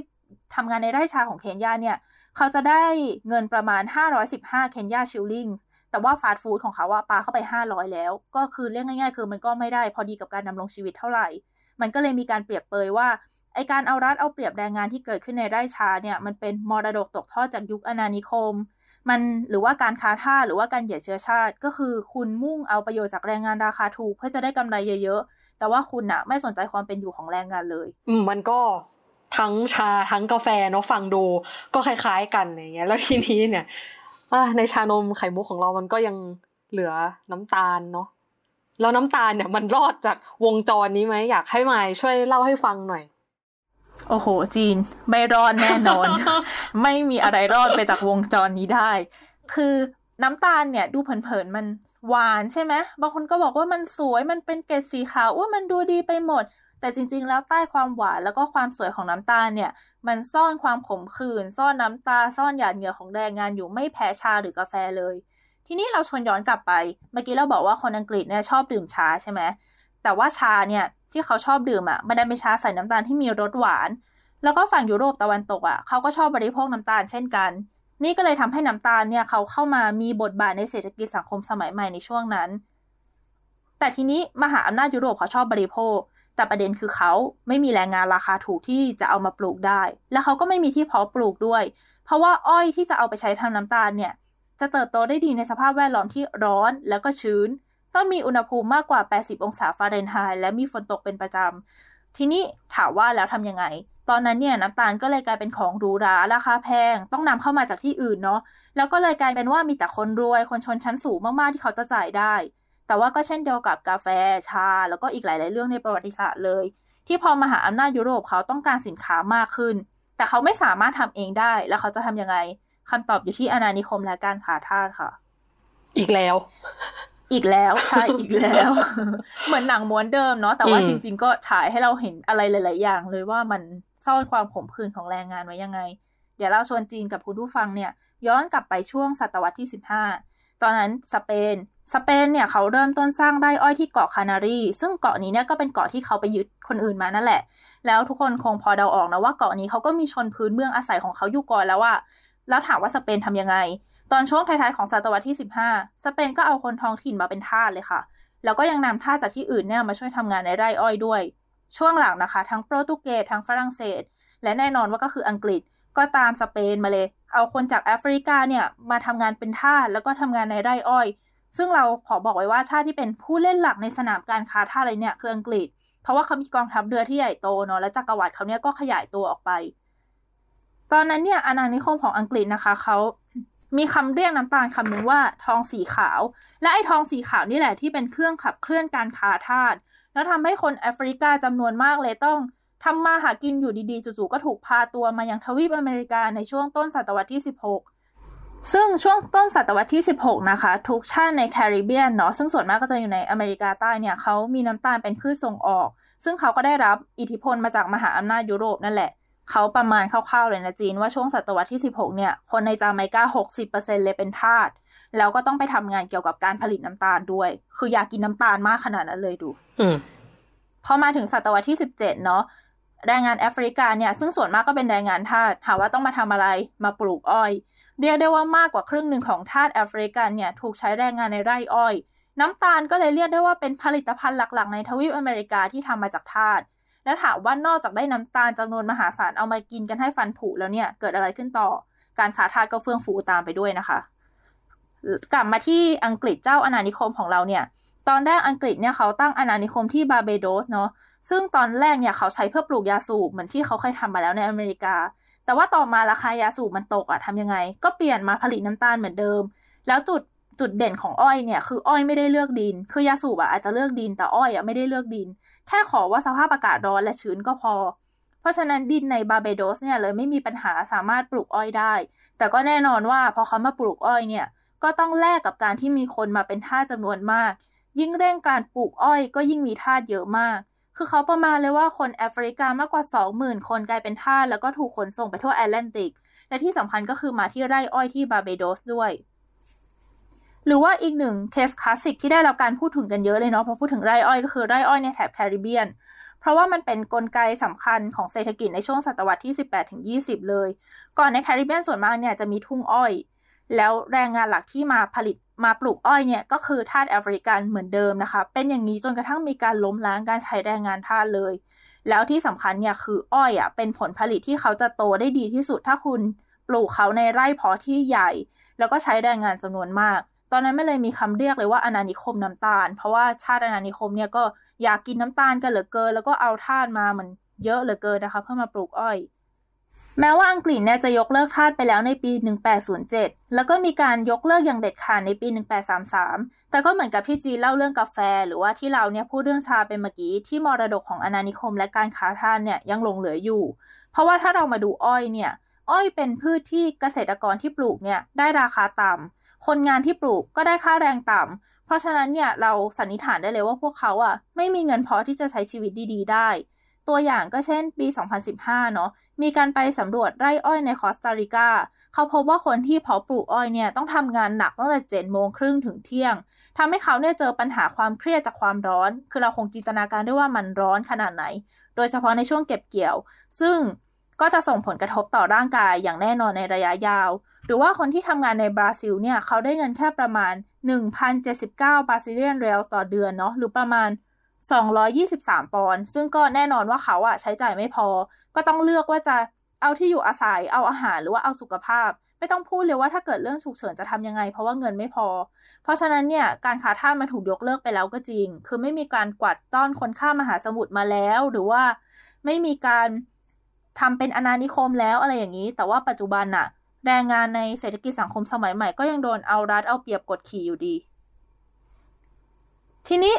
ทำงานในไร่ชาของเคนยาเนี่ยเขาจะได้เงินประมาณ 515 เคนยาชิลลิง แต่ว่าฟาสต์ฟู้ดของเขาว่าปลาเข้าไป 500 แล้ว ก็คือเรียกง่ายๆ คือมันก็ไม่ได้พอดีกับการดำรงชีวิตเท่าไหร่ มันก็เลยมีการเปรียบเปยว่าไอการเอารัดเอาเปรียบแรงงานที่เกิดขึ้นในไร่ชาเนี่ยมันเป็นมรดกตกทอดจากยุคอาณานิคม มันหรือว่าการค้าท่าหรือว่าการเหยียดเชื้อชาติ ก็คือคุณมุ่งเอาประโยชน์จากแรงงานราคาถูกเพื่อจะได้กำไรเยอะๆแต่ว่าคุณอะไม่สนใจความเป็นอยู่ของแรงงานเลย อืมมันก็ ทั้งชาทั้งกาแฟเนาะฟังดูก็คล้ายๆกันอย่างเงี้ย แล้วทีนี้เนี่ยในชานมไข่มุกของเรามันก็ยังเหลือน้ำตาลเนาะแล้วน้ำตาลเนี่ยมันรอดจากวงจรนี้ไหมอยากให้มายช่วยเล่าให้ฟังหน่อย โอ้โห จีน ไม่รอดแน่นอน ไม่มีอะไรรอดไปจากวงจรนี้ได้ คือน้ำตาลเนี่ยดูเผินๆมันหวานใช่ไหมบางคนก็บอกว่ามันสวยมันเป็นเกล็ดสีขาวอุ้ยมันดูดีไปหมด แต่จริงๆ แล้วใต้ความหวานแล้วก็ความสวยของน้ำตาลเนี่ย มันซ่อนความขมขื่นซ่อนน้ำตา ซ่อนหยาดเหงื่อของแรงงานอยู่ไม่แพ้ชาหรือกาแฟเลย ทีนี้เราชวนย้อนกลับไป เมื่อกี้เราบอกว่าคนอังกฤษเนี่ยชอบดื่มชาใช่ไหมแต่ว่าชาเนี่ยที่เขาชอบดื่มอะไม่ได้เป็นชาใส่น้ำตาลที่มีรสหวาน แล้วก็ฝั่งยุโรปตะวันตกอะเขาก็ชอบบริโภคน้ำตาลเช่นกัน นี่ก็เลยทำให้น้ำตาลเนี่ยเขาเข้ามามีบทบาทในเศรษฐกิจสังคมสมัยใหม่ในช่วงนั้น แต่ทีนี้มหาอำนาจยุโรปเขาชอบบริโภค แต่ประเด็นคือเขาไม่มีแรงงานราคาถูกที่จะเอามาปลูกได้ และเขาก็ไม่มีที่เพาะปลูกด้วย เพราะว่าอ้อยที่จะเอาไปใช้ทำน้ำตาลเนี่ย จะเติบโตได้ดีในสภาพแวดล้อมที่ร้อนแล้วก็ชื้น ต้องมีอุณหภูมิมากกว่า 80 องศาฟาเรนไฮต์และมีฝนตกเป็นประจำ ทีนี้ถามว่าแล้วทำยังไง ตอนนั้นเนี่ยน้ำตาลก็เลยกลายเป็นของหรูหราราคาแพง ต้องนำเข้ามาจากที่อื่นเนาะ แล้วก็เลยกลายเป็นว่ามีแต่คนรวยคนชนชั้นสูงมากๆที่เขาจะจ่ายได้ แต่ว่าก็เช่นเดียวกับกาแฟชา แล้วก็อีกหลาย ๆ เรื่องในประวัติศาสตร์เลย ที่พอมหาอำนาจยุโรปเขาต้องการสินค้ามากขึ้น แต่เขาไม่สามารถทำเองได้ แล้วเขาจะทำยังไงคำตอบอยู่ที่อาณานิคมและการค้าทาสค่ะ อีกแล้ว อีกแล้วใช่อีกแล้ว เหมือนหนังม้วนเดิมเนาะแต่ว่าอืมจริง ๆ ก็ฉายให้เราเห็นอะไรหลาย ๆ อย่าง เลยว่ามันซ่อนความขมขื่นของแรงงานไว้ยังไง เดี๋ยวเราชวนจีนกับคุณผู้ฟังเนี่ย ย้อนกลับไปช่วงศตวรรษที่ 15 ตอนนั้นสเปน สเปนเนี่ยเขาเริ่มต้นสร้างไร่อ้อยที่เกาะคานารี ซึ่งเกาะนี้เนี่ยก็เป็นเกาะที่เขาไปยึดคนอื่นมานั่นแหละ แล้วทุกคนคงพอเดาออกนะว่าเกาะนี้เขาก็มีชนพื้นเมืองอาศัยของเขาอยู่ก่อนแล้วว่า แล้วถามว่าสเปนทำยังไง ตอนช่วงท้ายๆของศตวรรษที่ 15 สเปนก็เอาคนท้องถิ่นมาเป็นทาสเลยค่ะ แล้วก็ยังนำทาสจากที่อื่นเนี่ยมาช่วยทำงานในไร่อ้อยด้วย ช่วงหลังนะคะ ทั้งโปรตุเกสทั้งฝรั่งเศส และแน่นอนว่าก็คืออังกฤษก็ตามสเปนมาเลย เอาคนจากแอฟริกาเนี่ยมาทำงานเป็นทาสแล้วก็ทำงานในไร่อ้อย ซึ่งเราขอบอกไว้ว่าชาติที่เป็นผู้เล่นหลักในสนามการค้าท่าอะไรเนี่ยคืออังกฤษ เพราะว่าเขามีกองทัพเรือที่ใหญ่โตเนาะและจักรวรรดิเขาเนี่ยก็ขยายตัวออกไป ตอนนั้นเนี่ยอาณานิคมของอังกฤษนะคะเขามีคำเรียกน้ำตาลคำหนึ่งว่าทองสีขาว และไอ้ทองสีขาวนี่แหละที่เป็นเครื่องขับเคลื่อนการค้าทาสแล้วทำให้คนแอฟริกาจำนวนมากเลยต้องทำมาหากินอยู่ดีๆจู่ๆก็ถูกพาตัวมายังทวีปอเมริกาในช่วงต้นศตวรรษที่ 16 ซึ่งช่วงต้นศตวรรษที่ 16 นะคะ ทุกชาติในแคริบเบียนเนาะซึ่งส่วนมากก็จะอยู่ในอเมริกาใต้เนี่ยเขามีน้ำตาลเป็นพืชส่งออก ซึ่งเขาก็ได้รับอิทธิพลมาจากมหาอำนาจยุโรปนั่นแหละเขาประมาณคร่าวๆเลยนะจีนว่าช่วงศตวรรษที่ 16 เนี่ย คนในจาเมกา 60%เลยเป็นทาสแล้วก็ต้องไปทำงานเกี่ยวกับการผลิตน้ำตาลด้วย คืออยากกินน้ำตาลมากขนาดนั้นเลยดูอืมพอมาถึงศตวรรษที่ 17 เนาะแรงงานแอฟริกาเนี่ย ซึ่งส่วนมากก็เป็นแรงงานทาสถามว่าต้องมาทำอะไรมาปลูกอ้อย เรียกได้ว่ามากกว่าครึ่งหนึ่งของทาสแอฟริกันเนี่ยถูกใช้แรงงานในไร่อ้อย น้ำตาลก็เลยเรียกได้ว่าเป็นผลิตภัณฑ์หลักๆ ในทวีปอเมริกาที่ทำมาจากทาสและถามว่านอกจากได้น้ำตาลจำนวนมหาศาลเอามากินกันให้ฟันผุแล้วเนี่ยเกิดอะไรขึ้นต่อ การค้าทาสก็เฟื่องฟูตามไปด้วยนะคะ กลับมาที่อังกฤษเจ้าอาณานิคมของเราเนี่ยตอนแรกอังกฤษเนี่ยเขาตั้งอาณานิคมที่บาร์เบโดสเนาะซึ่งตอนแรกเนี่ยเขาใช้เพื่อปลูกยาสูบเหมือนที่เขาเคยทำมาแล้วในอเมริกา แต่ว่าต่อมาราคายาสูบมันตกอะทำยังไง ก็เปลี่ยนมาผลิตน้ำตาลเหมือนเดิม แล้วจุดจุดเด่นของอ้อยเนี่ยคืออ้อยไม่ได้เลือกดิน คือยาสูบอะอาจจะเลือกดินแต่อ้อยอะไม่ได้เลือกดิน แค่ขอว่าสภาพอากาศร้อนและชื้นก็พอ เพราะฉะนั้นดินในบาร์เบโดสเนี่ยเลยไม่มีปัญหาสามารถปลูกอ้อยได้ แต่ก็แน่นอนว่าพอเขามาปลูกอ้อยเนี่ยก็ต้องแลกกับการที่มีคนมาเป็นทาสจำนวนมาก ยิ่งเร่งการปลูกอ้อยก็ยิ่งมีทาสเยอะมาก คือเขาประมาณเลยว่าคนแอฟริกามากกว่า 20,000 คนกลายเป็นทาสแล้วก็ถูกขนส่งไปทั่วแอตแลนติก และที่สำคัญก็คือมาที่ไร่อ้อยที่บาร์เบโดสด้วย หรือว่าอีกหนึ่ง case classic ที่ได้รับการพูดถึงกันเยอะเลยเนาะพอพูดถึงไร่อ้อยก็คือไร่อ้อยในแถบแคริบเบียน เพราะว่ามันเป็นนกลไกสำคัญของเศรษฐกิจในช่วงศตวรรษที่ 18-20 เลย ก่อนในแคริบเบียนส่วนมากเนี่ยจะมีทุ่งอ้อย แล้วแรงงานหลักที่มาผลิต มาปลูกอ้อยเนี่ยก็คือทาสแอฟริกันเหมือนเดิมนะคะ เป็นอย่างนี้จนกระทั่งมีการล้มล้างการใช้แรงงานทาสเลย แล้วที่สำคัญเนี่ยคืออ้อยอะเป็นผลผลิตที่เขาจะโตได้ดีที่สุดถ้าคุณปลูกเขาในไร่เพาะที่ใหญ่ แล้วก็ใช้แรงงานจำนวนมาก ตอนนั้นไม่เลยมีคำเรียกเลยว่าอาณานิคมน้ำตาล เพราะว่าชาติอาณานิคมเนี่ยก็อยากกินน้ำตาลกันเหลือเกิน แล้วก็เอาทาสมามันเยอะเหลือเกินนะคะ เพื่อมาปลูกอ้อย แม้ว่าอังกฤษเนี่ยจะยกเลิกทาสไปแล้วในปี 1807 แล้วก็มีการยกเลิกอย่างเด็ดขาดในปี 1833 แต่ก็เหมือนกับที่จีนเล่าเรื่องกาแฟ หรือว่าที่เราเนี่ยพูดเรื่องชาเป็นเมื่อกี้ที่มรดกของอาณานิคม และการค้าทาสเนี่ยยังหลงเหลืออยู่ เพราะว่าถ้าเรามาดูอ้อยเนี่ย อ้อยเป็นพืชที่เกษตรกรที่ปลูกเนี่ยได้ราคาต่ำ คนงานที่ปลูกก็ได้ค่าแรงต่ำ เพราะฉะนั้นเนี่ยเราสันนิษฐานได้เลยว่าพวกเขาอะไม่มีเงินพอที่จะใช้ชีวิตดี ๆ ได้ ตัวอย่างก็เช่น ปี 2015 เนาะ มีการไปสำรวจไร่อ้อยในคอสตาริกา เขาพบว่าคนที่เพาะปลูกอ้อยเนี่ยต้องทำงานหนักตั้งแต่เจ็ดโมงครึ่งถึงเที่ยงทำให้เขาเนี่ยเจอปัญหาความเครียดจากความร้อน คือเราคงจินตนาการได้ว่ามันร้อนขนาดไหน โดยเฉพาะในช่วงเก็บเกี่ยว ซึ่งก็จะส่งผลกระทบต่อร่างกายอย่างแน่นอนในระยะยาว หรือว่าคนที่ทำงานในบราซิลเนี่ยเขาได้เงินแค่ประมาณ 1,079บาซิเลียนเรลต่อเดือนเนาะหรือประมาณ 223 ปอนด์ซึ่งก็แน่นอนว่าเขาอะใช้จ่ายไม่พอ ก็ต้องเลือกว่าจะเอาที่อยู่อาศัยเอาอาหารหรือว่าเอาสุขภาพ ไม่ต้องพูดเลยว่าถ้าเกิดเรื่องฉุกเฉินจะทำยังไง เพราะว่าเงินไม่พอ เพราะฉะนั้นเนี่ยการค้าท่าสมาถูกยกเลิกไปแล้วก็จริง คือไม่มีการกวาดต้อนคนข้ามมหาสมุทรมาแล้ว หรือว่าไม่มีการทำเป็นอาณานิคมแล้วอะไรอย่างนี้ แต่ว่าปัจจุบันอะแรงงานในเศรษฐกิจสังคมสมัยใหม่ก็ยังโดนเอารัดเอาเปรียบกดขี่อยู่ดี ทีนี้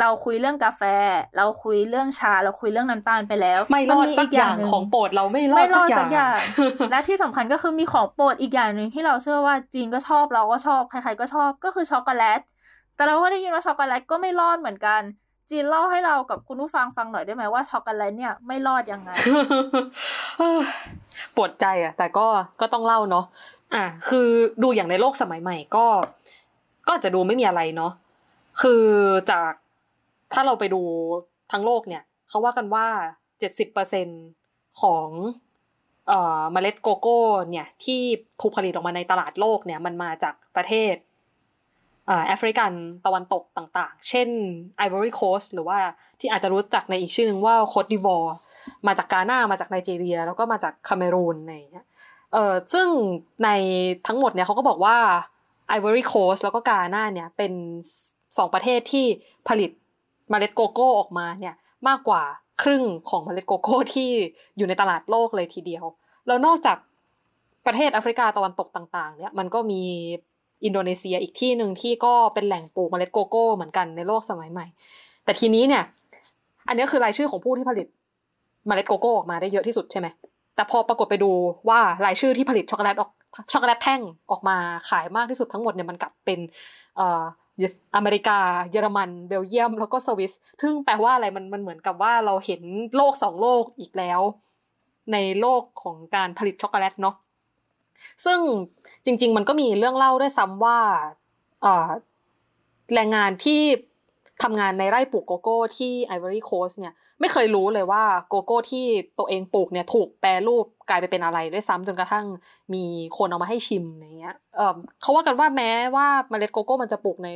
เราคุยเรื่องกาแฟ เราคุยเรื่องชา เราคุยเรื่องน้ำตาลไปแล้ว ไม่รอดนสักอย่างหนึ่ของโปรดเราไม่รอไม่ดรสัอกดอย่าสังกอย่าง และที่สำคัญก็คือมีของโปรดอีกอย่างหนึ่งที่เราเชื่อว่าจีนก็ชอบเราก็ชอบใครๆก็ชอบก็คือช็อกโกแลต แต่เราก็ได้ยินว่าช็อกโกแลตก็ไม่รอดเหมือนกันจีนเล่าให้เรากับคุณผู้ฟังฟังหน่อยได้ไหมว่าช็อกโกแลตเนี่ยไม่รอดยังไงเอ้อปวดใจอะแต่ก็ก็ต้องเล่าเนาะอะคือดูอย่างในโลกสมัยใหม่ก็ ก็อาจจะดูไม่มีอะไรเนาะคือจาก ถ้าเราไปดูทั้งโลกเนี่ยเขาว่ากันว่าเจ็ดสิบเปอร์เซ็นต์ของเอ่อเมล็ดโกโก้เนี่ยที่ถูกผลิตออกมาในตลาดโลกเนี่ยมันมาจากประเทศแอฟริกันตะวันตกต่างๆ เช่น Ivory Coast หรือว่าที่อาจจะรู้จักในอีกชื่อหนึ่งว่าโกตดิวัวร์มาจากกาหน้ามาจากไนจีเรีย แล้วก็มาจากแคเมอรูนในเนี้ยเออซึ่งในทั้งหมดเนี่ยเขาก็บอกว่า Ivory Coast แล้วก็กาหน้าเนี่ยเป็นสองประเทศที่ผลิต เมล็ดโกโก้ออกมาเนี่ยมากกว่าครึ่งของเมล็ดโกโก้ที่อยู่ในตลาดโลกเลยทีเดียว แล้วนอกจากประเทศแอฟริกาตะวันตกต่างๆเนี่ยมันก็มีอินโดนีเซียอีกที่หนึ่งที่ก็เป็นแหล่งปลูกเมล็ดโกโก้เหมือนกันในโลกสมัยใหม่ แต่ทีนี้เนี่ย อันนี้คือรายชื่อของผู้ที่ผลิตเมล็ดโกโก้ออกมาได้เยอะที่สุดใช่ไหมแต่พอปรากฏไปดูว่ารายชื่อที่ผลิตช็อกโกแลตออกช็อกโกแลตแท่งออกมาขายมากที่สุดทั้งหมดเนี่ยมันกลับเป็นอเมริกา เยอรมัน เบลเยียม แล้วก็สวิสซึ่งแปลว่าอะไรมันมันเหมือนกับว่าเราเห็นโลกสองโลกอีกแล้ว ในโลกของการผลิตช็อกโกแลตเนาะซึ่งจริง ๆ มันก็มีเรื่องเล่าด้วยซ้ำว่าแรงงานที่ทำงานในไร่ปลูกโกโก้ที่ Ivory Coast เนี่ย ไม่เคยรู้เลยว่าโกโก้ที่ตัวเองปลูกเนี่ยถูกแปรรูปกลายไปเป็นอะไรด้วยซ้ำจนกระทั่งมีคนเอามาให้ชิมอย่างเงี้ยเออเขาว่ากันว่าแม้ว่าเมล็ดโกโก้มันจะปลูกใน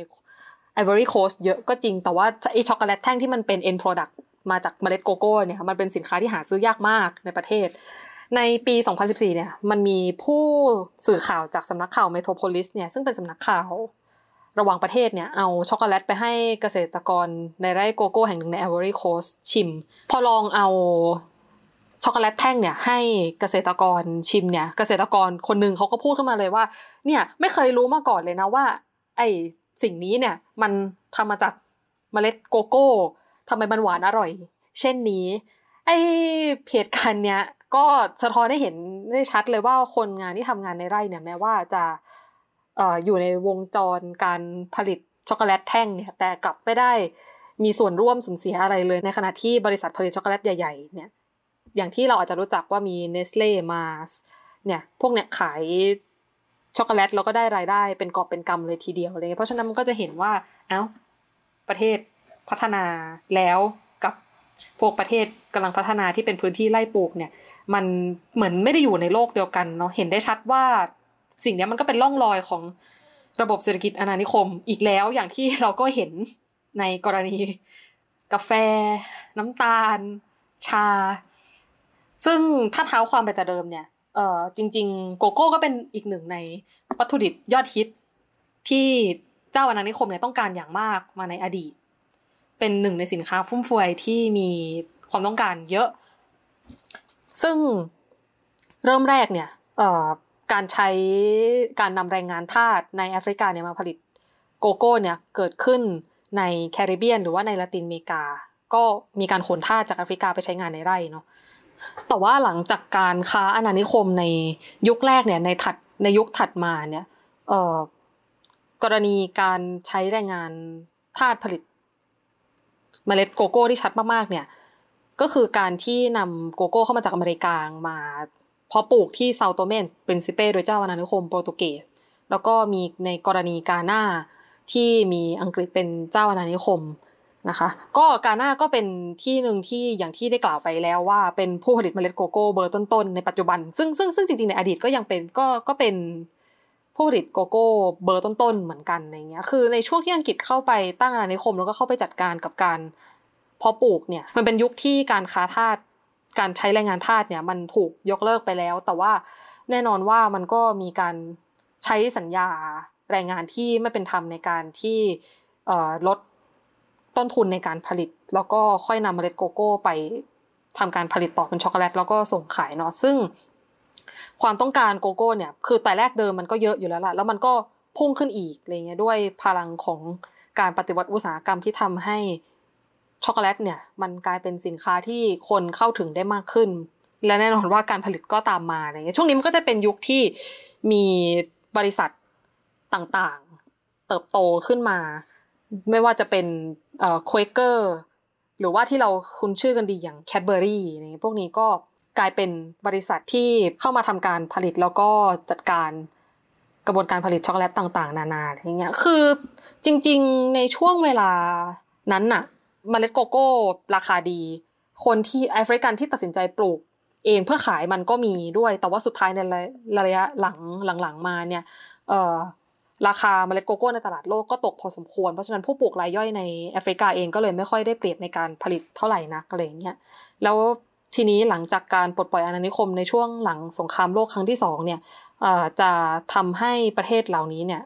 Ivory Coast เยอะก็จริงแต่ว่าไอช็อกโกแลตแท่งที่มันเป็น end product มาจากเมล็ดโกโก้เนี่ยมันเป็นสินค้าที่หาซื้อยากมากในประเทศ ในปี 2014 เนี่ยมันมีผู้สื่อข่าวจากสำนักข่าว Metropolis เนี่ยซึ่งเป็นสำนักข่าว ระหว่างประเทศเนี่ยเอาช็อกโกแลตไปให้เกษตรกรในไร่โกโก้แห่งหนึ่งใน Ivory Coast ชิม พอลองเอาช็อกโกแลตแท่งเนี่ยให้เกษตรกรชิมเนี่ย เกษตรกรคนหนึ่งเขาก็พูดขึ้นมาเลยว่า เนี่ยไม่เคยรู้มาก่อนเลยนะว่า ไอสิ่งนี้เนี่ยมันทำมาจากเมล็ดโกโก้ทำไมมันหวานอร่อย เช่นนี้ ไอเหตุการณ์เนี้ยก็สะท้อนให้เห็นได้ชัดเลยว่าคนงานที่ทำงานในไร่เนี่ยแม้ว่าจะ อยู่ในวงจรการผลิตช็อกโกแลตแท่งเนี่ยแต่กลับไม่ได้มีส่วนร่วมสูญเสียอะไรเลยในขณะที่บริษัทผลิตช็อกโกแลตใหญ่ๆเนี่ยอย่างที่เราอาจจะรู้จักว่ามีเนสเล่มาสเนี่ยพวกเนี่ยขายช็อกโกแลตแล้วก็ได้รายได้เป็นกอบเป็นกำเลยทีเดียวเลยเพราะฉะนั้นมันก็จะเห็นว่าเอ้าประเทศพัฒนาแล้วกับพวกประเทศกำลังพัฒนาที่เป็นพื้นที่ไร่ปลูกเนี่ย มันเหมือนไม่ได้อยู่ในโลกเดียวกันเนาะเห็นได้ชัดว่า สิ่งนี้มันก็เป็นร่องรอยของระบบเศรษฐกิจอาณานิคมอีกแล้วอย่างที่เราก็เห็นในกรณีกาแฟ น้ำตาล ชา ซึ่งถ้าเท้าความไปแต่เดิมเนี่ยเออจริง ๆ โกโก้ก็เป็นอีกหนึ่งในวัตถุดิบยอดฮิต ที่เจ้าอาณานิคมเนี่ยต้องการอย่างมากมาในอดีต เป็นหนึ่งในสินค้าฟุ่มเฟือยที่มีความต้องการเยอะ ซึ่งเริ่มแรกเนี่ยเออ การใช้การนำแรงงานทาสในแอฟริกาเนี่ยมาผลิตโกโก้เนี่ยเกิดขึ้นในแคริบเบียน หรือว่าในละตินอเมริกา ก็มีการขนทาสจากแอฟริกาไปใช้งานในไร่เนาะแต่ว่าหลังจากการค้าอาณานิคมในยุคแรกเนี่ยในถัดในยุคถัดมาเนี่ยเอ่อกรณีการใช้แรงงานทาสผลิตเมล็ดโกโก้ที่ชัดมากๆเนี่ยก็คือการที่นำโกโก้เข้ามาจากอเมริกามา เพาะปลูกที่เซาตูเมและปรินซิปีโดยเจ้าอาณานิคมโปรตุเกสแล้วก็มีในกรณีกาหน้าที่มีอังกฤษเป็นเจ้าอาณานิคมนะคะ ก็กาหน้าก็เป็นที่หนึ่งที่อย่างที่ได้กล่าวไปแล้วว่าเป็นผู้ผลิตเมล็ดโกโก้เบอร์ต้นๆในปัจจุบัน ซึ่งซึ่งซึ่งจริงๆในอดีตก็ยังเป็นก็ก็เป็นผู้ผลิตโกโก้เบอร์ต้นๆเหมือนกันอะไรเงี้ย คือในช่วงที่อังกฤษเข้าไปตั้งอาณานิคมแล้วก็เข้าไปจัดการกับการเพาะปลูกเนี่ย มันเป็นยุคที่การค้าทาส การใช้แรงงานทาสเนี่ยมันถูกยกเลิกไปแล้ว แต่ว่าแน่นอนว่ามันก็มีการใช้สัญญาแรงงานที่ไม่เป็นธรรมในการที่ลดต้นทุนในการผลิต แล้วก็ค่อยนำเมล็ดโกโก้ไปทำการผลิตต่อเป็นช็อกโกแลตแล้วก็ส่งขายเนาะซึ่งความต้องการโกโก้เนี่ยคือแต่แรกเดิมมันก็เยอะอยู่แล้วล่ะแล้วมันก็พุ่งขึ้นอีกอะไรเงี้ยด้วยพลังของการปฏิวัติอุตสาหกรรมที่ทำให้ ช็อกโกแลตเนี่ยมันกลายเป็นสินค้าที่คนเข้าถึงได้มากขึ้น และแน่นอนว่าการผลิตก็ตามมาอะไรเงี้ยช่วงนี้มันก็จะเป็นยุคที่มีบริษัทต่างๆ เติบโตขึ้นมา ไม่ว่าจะเป็นเอ่อควเกอร์หรือว่าที่เราคุ้นชื่อกันดีอย่างแคดเบอรี่นี่พวกนี้ก็กลายเป็นบริษัทที่เข้ามาทำการผลิตแล้วก็จัดการกระบวนการผลิตช็อกโกแลตต่าง ๆ นานาอย่างเงี้ยคือจริง ๆ ในช่วงเวลานั้นน่ะ เมล็ดโกโก้ราคาดี คนที่แอฟริกันที่ตัดสินใจปลูกเองเพื่อขายมันก็มีด้วย แต่ว่าสุดท้ายในระยะหลังหลังๆมาเนี่ยเออราคาเมล็ดโกโก้ในตลาดโลกก็ตกพอสมควร เพราะฉะนั้นผู้ปลูกรายย่อยในแอฟริกาเองก็เลยไม่ค่อยได้เปรียบในการผลิตเท่าไหร่นักอะไรเงี้ย แล้วทีนี้หลังจากการปลดปล่อยอาณานิคมในช่วงหลังสงครามโลกครั้งที่สองเนี่ยจะทำให้ประเทศเหล่านี้เนี่ย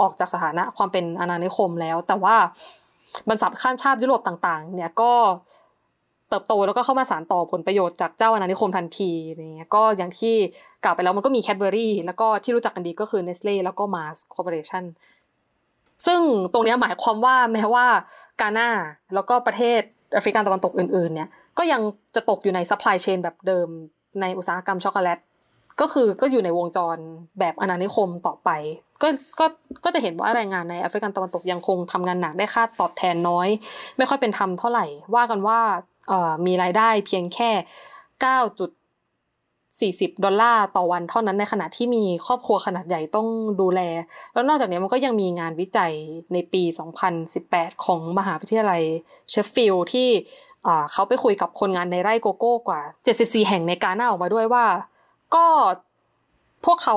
ออกจากสถานะความเป็นอาณานิคมแล้ว แต่ว่า บรรษัทข้ามชาติยุโรปต่างๆ เนี่ยก็เติบโตแล้วก็เข้ามาสานต่อผลประโยชน์จากเจ้าอาณานิคมทันทีเนี่ยก็อย่างที่กล่าวไปแล้วมันก็มี Cadbury แล้วก็ที่รู้จักกันดีก็คือเนสเล่แล้วก็ Mars Corporation ซึ่งตรงนี้หมายความว่าแม้ว่ากาหน้าแล้วก็ประเทศแอฟริกันตะวันตกอื่นๆเนี่ยก็ยังจะตกอยู่ใน supply chain แบบเดิมในอุตสาหกรรมช็อกโกแลตก็คือก็อยู่ในวงจรแบบอาณานิคมต่อไป ก็ก็ก็จะเห็นว่าแรงงานในแอฟริกันตะวันตกยังคงทำงานหนักได้ค่าตอบแทนน้อย ไม่ค่อยเป็นธรรมเท่าไหร่ ว่ากันว่าเอ่อมีรายได้เพียงแค่9.40 ดอลลาร์ต่อวันเท่านั้นในขณะที่มีครอบครัวขนาดใหญ่ต้องดูแล แล้วนอกจากนี้มันก็ยังมีงานวิจัยในปี 2018 ของมหาวิทยาลัยเชฟฟิลด์ที่เขาไปคุยกับคนงานในไร่โกโก้กว่า 74 แห่งในกาหน้าออกมาด้วยว่า ก็พวกเขา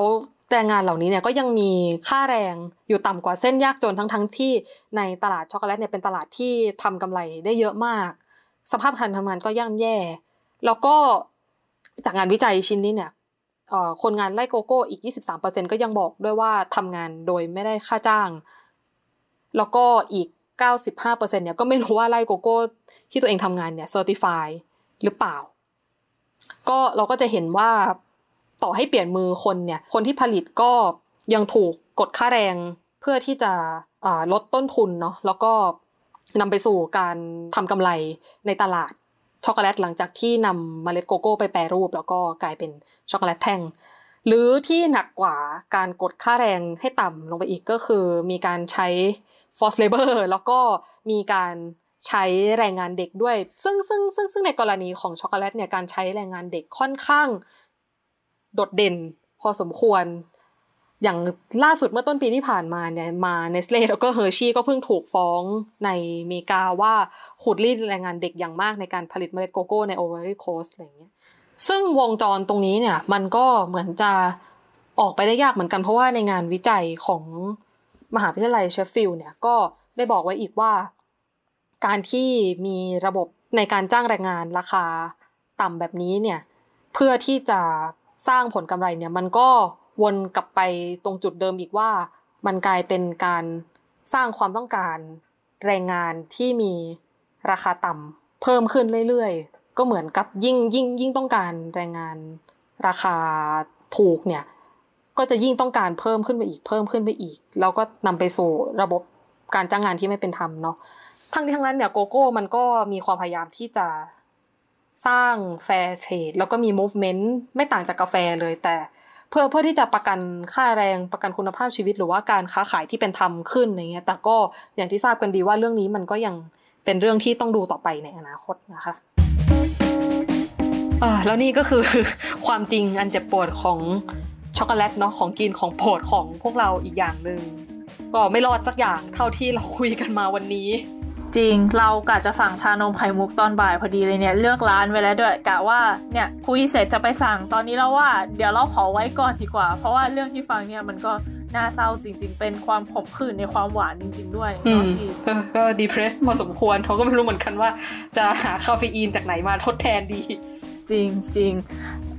แรงงานเหล่านี้เนี่ยก็ยังมีค่าแรงอยู่ต่ำกว่าเส้นยากจนทั้งๆทที่ในตลาดช็อกโกแลตเนี่ยเป็นตลาดที่ทำกำไรได้เยอะมาก สภาพการทำงานก็ย่ำแย่ แล้วก็จากงานวิจัยชิ้นนี้เนี่ยคนงานไล่โกโก้อีก 23%ก็ยังบอกด้วยว่าทำงานโดยไม่ได้ค่าจ้าง แล้วก็อีก 95%เนี่ยก็ไม่รู้ว่าไล่โกโก้ที่ตัวเองทำงานเนี่ยเซอร์ติฟายหรือเปล่า ก็เราก็จะเห็นว่า ต่อให้เปลี่ยนมือคนเนี่ย คนที่ผลิตก็ยังถูกกดค่าแรงเพื่อที่จะลดต้นทุนเนาะแล้วก็นำไปสู่การทำกำไรในตลาดช็อกโกแลตหลังจากที่นำเมล็ดโกโก้ไปแปรรูป แล้วก็กลายเป็นช็อกโกแลตแท่ง หรือที่หนักกว่าการกดค่าแรงให้ต่ำลงไปอีกก็คือ มีการใช้ forced labor แล้วก็มีการใช้แรงงานเด็กด้วย ซึ่งซึ่งซึ่งซึ่งในกรณีของช็อกโกแลตเนี่ยการใช้แรงงานเด็กค่อนข้าง โดดเด่นพอสมควร อย่างล่าสุดเมื่อต้นปีที่ผ่านมาเนี่ยมาเนสท์เล่แล้วก็เฮอร์ชี่ก็เพิ่งถูกฟ้องในอเมริกาว่าขูดรีดแรงงานเด็กอย่างมากในการผลิตเมล็ดโกโก้ในไอวอรีโคสต์อะไรอย่างเงี้ยซึ่งวงจรตรงนี้เนี่ยมันก็เหมือนจะออกไปได้ยากเหมือนกันเพราะว่าในงานวิจัยของมหาวิทยาลัยเชฟฟิลด์เนี่ยก็ได้บอกไว้อีกว่า การที่มีระบบในการจ้างแรงงานราคาต่ำแบบนี้เนี่ยเพื่อที่จะ สร้างผลกำไรเนี่ยมันก็วนกลับไปตรงจุดเดิมอีกว่า มันกลายเป็นการสร้างความต้องการแรงงานที่มีราคาต่ำเพิ่มขึ้นเรื่อยๆ ก็เหมือนกับยิ่งยิ่งยิ่งต้องการแรงงานราคาถูกเนี่ยก็จะยิ่งต้องการเพิ่มขึ้นไปอีกเพิ่มขึ้นไปอีก แล้วก็นำไปสู่ระบบการจ้างงานที่ไม่เป็นธรรมเนาะทั้งนี้ทั้งนั้นเนี่ยโกโก้มันก็มีความพยายามที่จะ สร้าง fair trade แล้วก็มี movement ไม่ต่างจากกาแฟเลยแต่เพื่อเพื่อที่จะประกันค่าแรงประกันคุณภาพชีวิต หรือว่าการค้าขายที่เป็นธรรมขึ้นอย่างเงี้ย แต่ก็อย่างที่ทราบกันดีว่าเรื่องนี้มันก็ยังเป็นเรื่องที่ต้องดูต่อไปในอนาคตนะคะอ่าแล้วนี่ก็คือความจริงอันเจ็บปวดของช็อกโกแลตเนาะของกินของโปรดของพวกเราอีกอย่างหนึ่งก็ไม่รอดสักอย่างเท่าที่เราคุยกันมาวันนี้ จริง เรากะจะสั่งชานมไข่มุกตอนบ่ายพอดีเลยเนี่ยเลือกร้านไว้แล้วด้วยกะว่าเนี่ยคุยเสร็จจะไปสั่งตอนนี้แล้วว่า เดี๋ยวเราขอไว้ก่อนดีกว่า เพราะว่าเรื่องที่ฟังเนี่ยมันก็น่าเศร้าจริง ๆ เป็นความขมขื่นในความหวานจริง ๆ ด้วยอืเนาะมที่ก็ก็ดีเพรสพอสมควรเขาก็ไม่รู้เหมือนกันว่า จะหาคาเฟอีนจากไหนมาทดแทนดี จริงจริง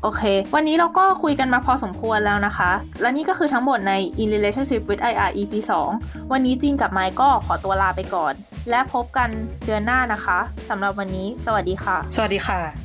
โอเค วันนี้เราก็คุยกันมาพอสมควรแล้วนะคะ และนี่ก็คือทั้งหมดใน In Relationship with IR EP 2 วันนี้จริงกับไมค์ก็ขอตัวลาไปก่อน และพบกันเดือนหน้านะคะสำหรับวันนี้ สวัสดีค่ะ สวัสดีค่ะ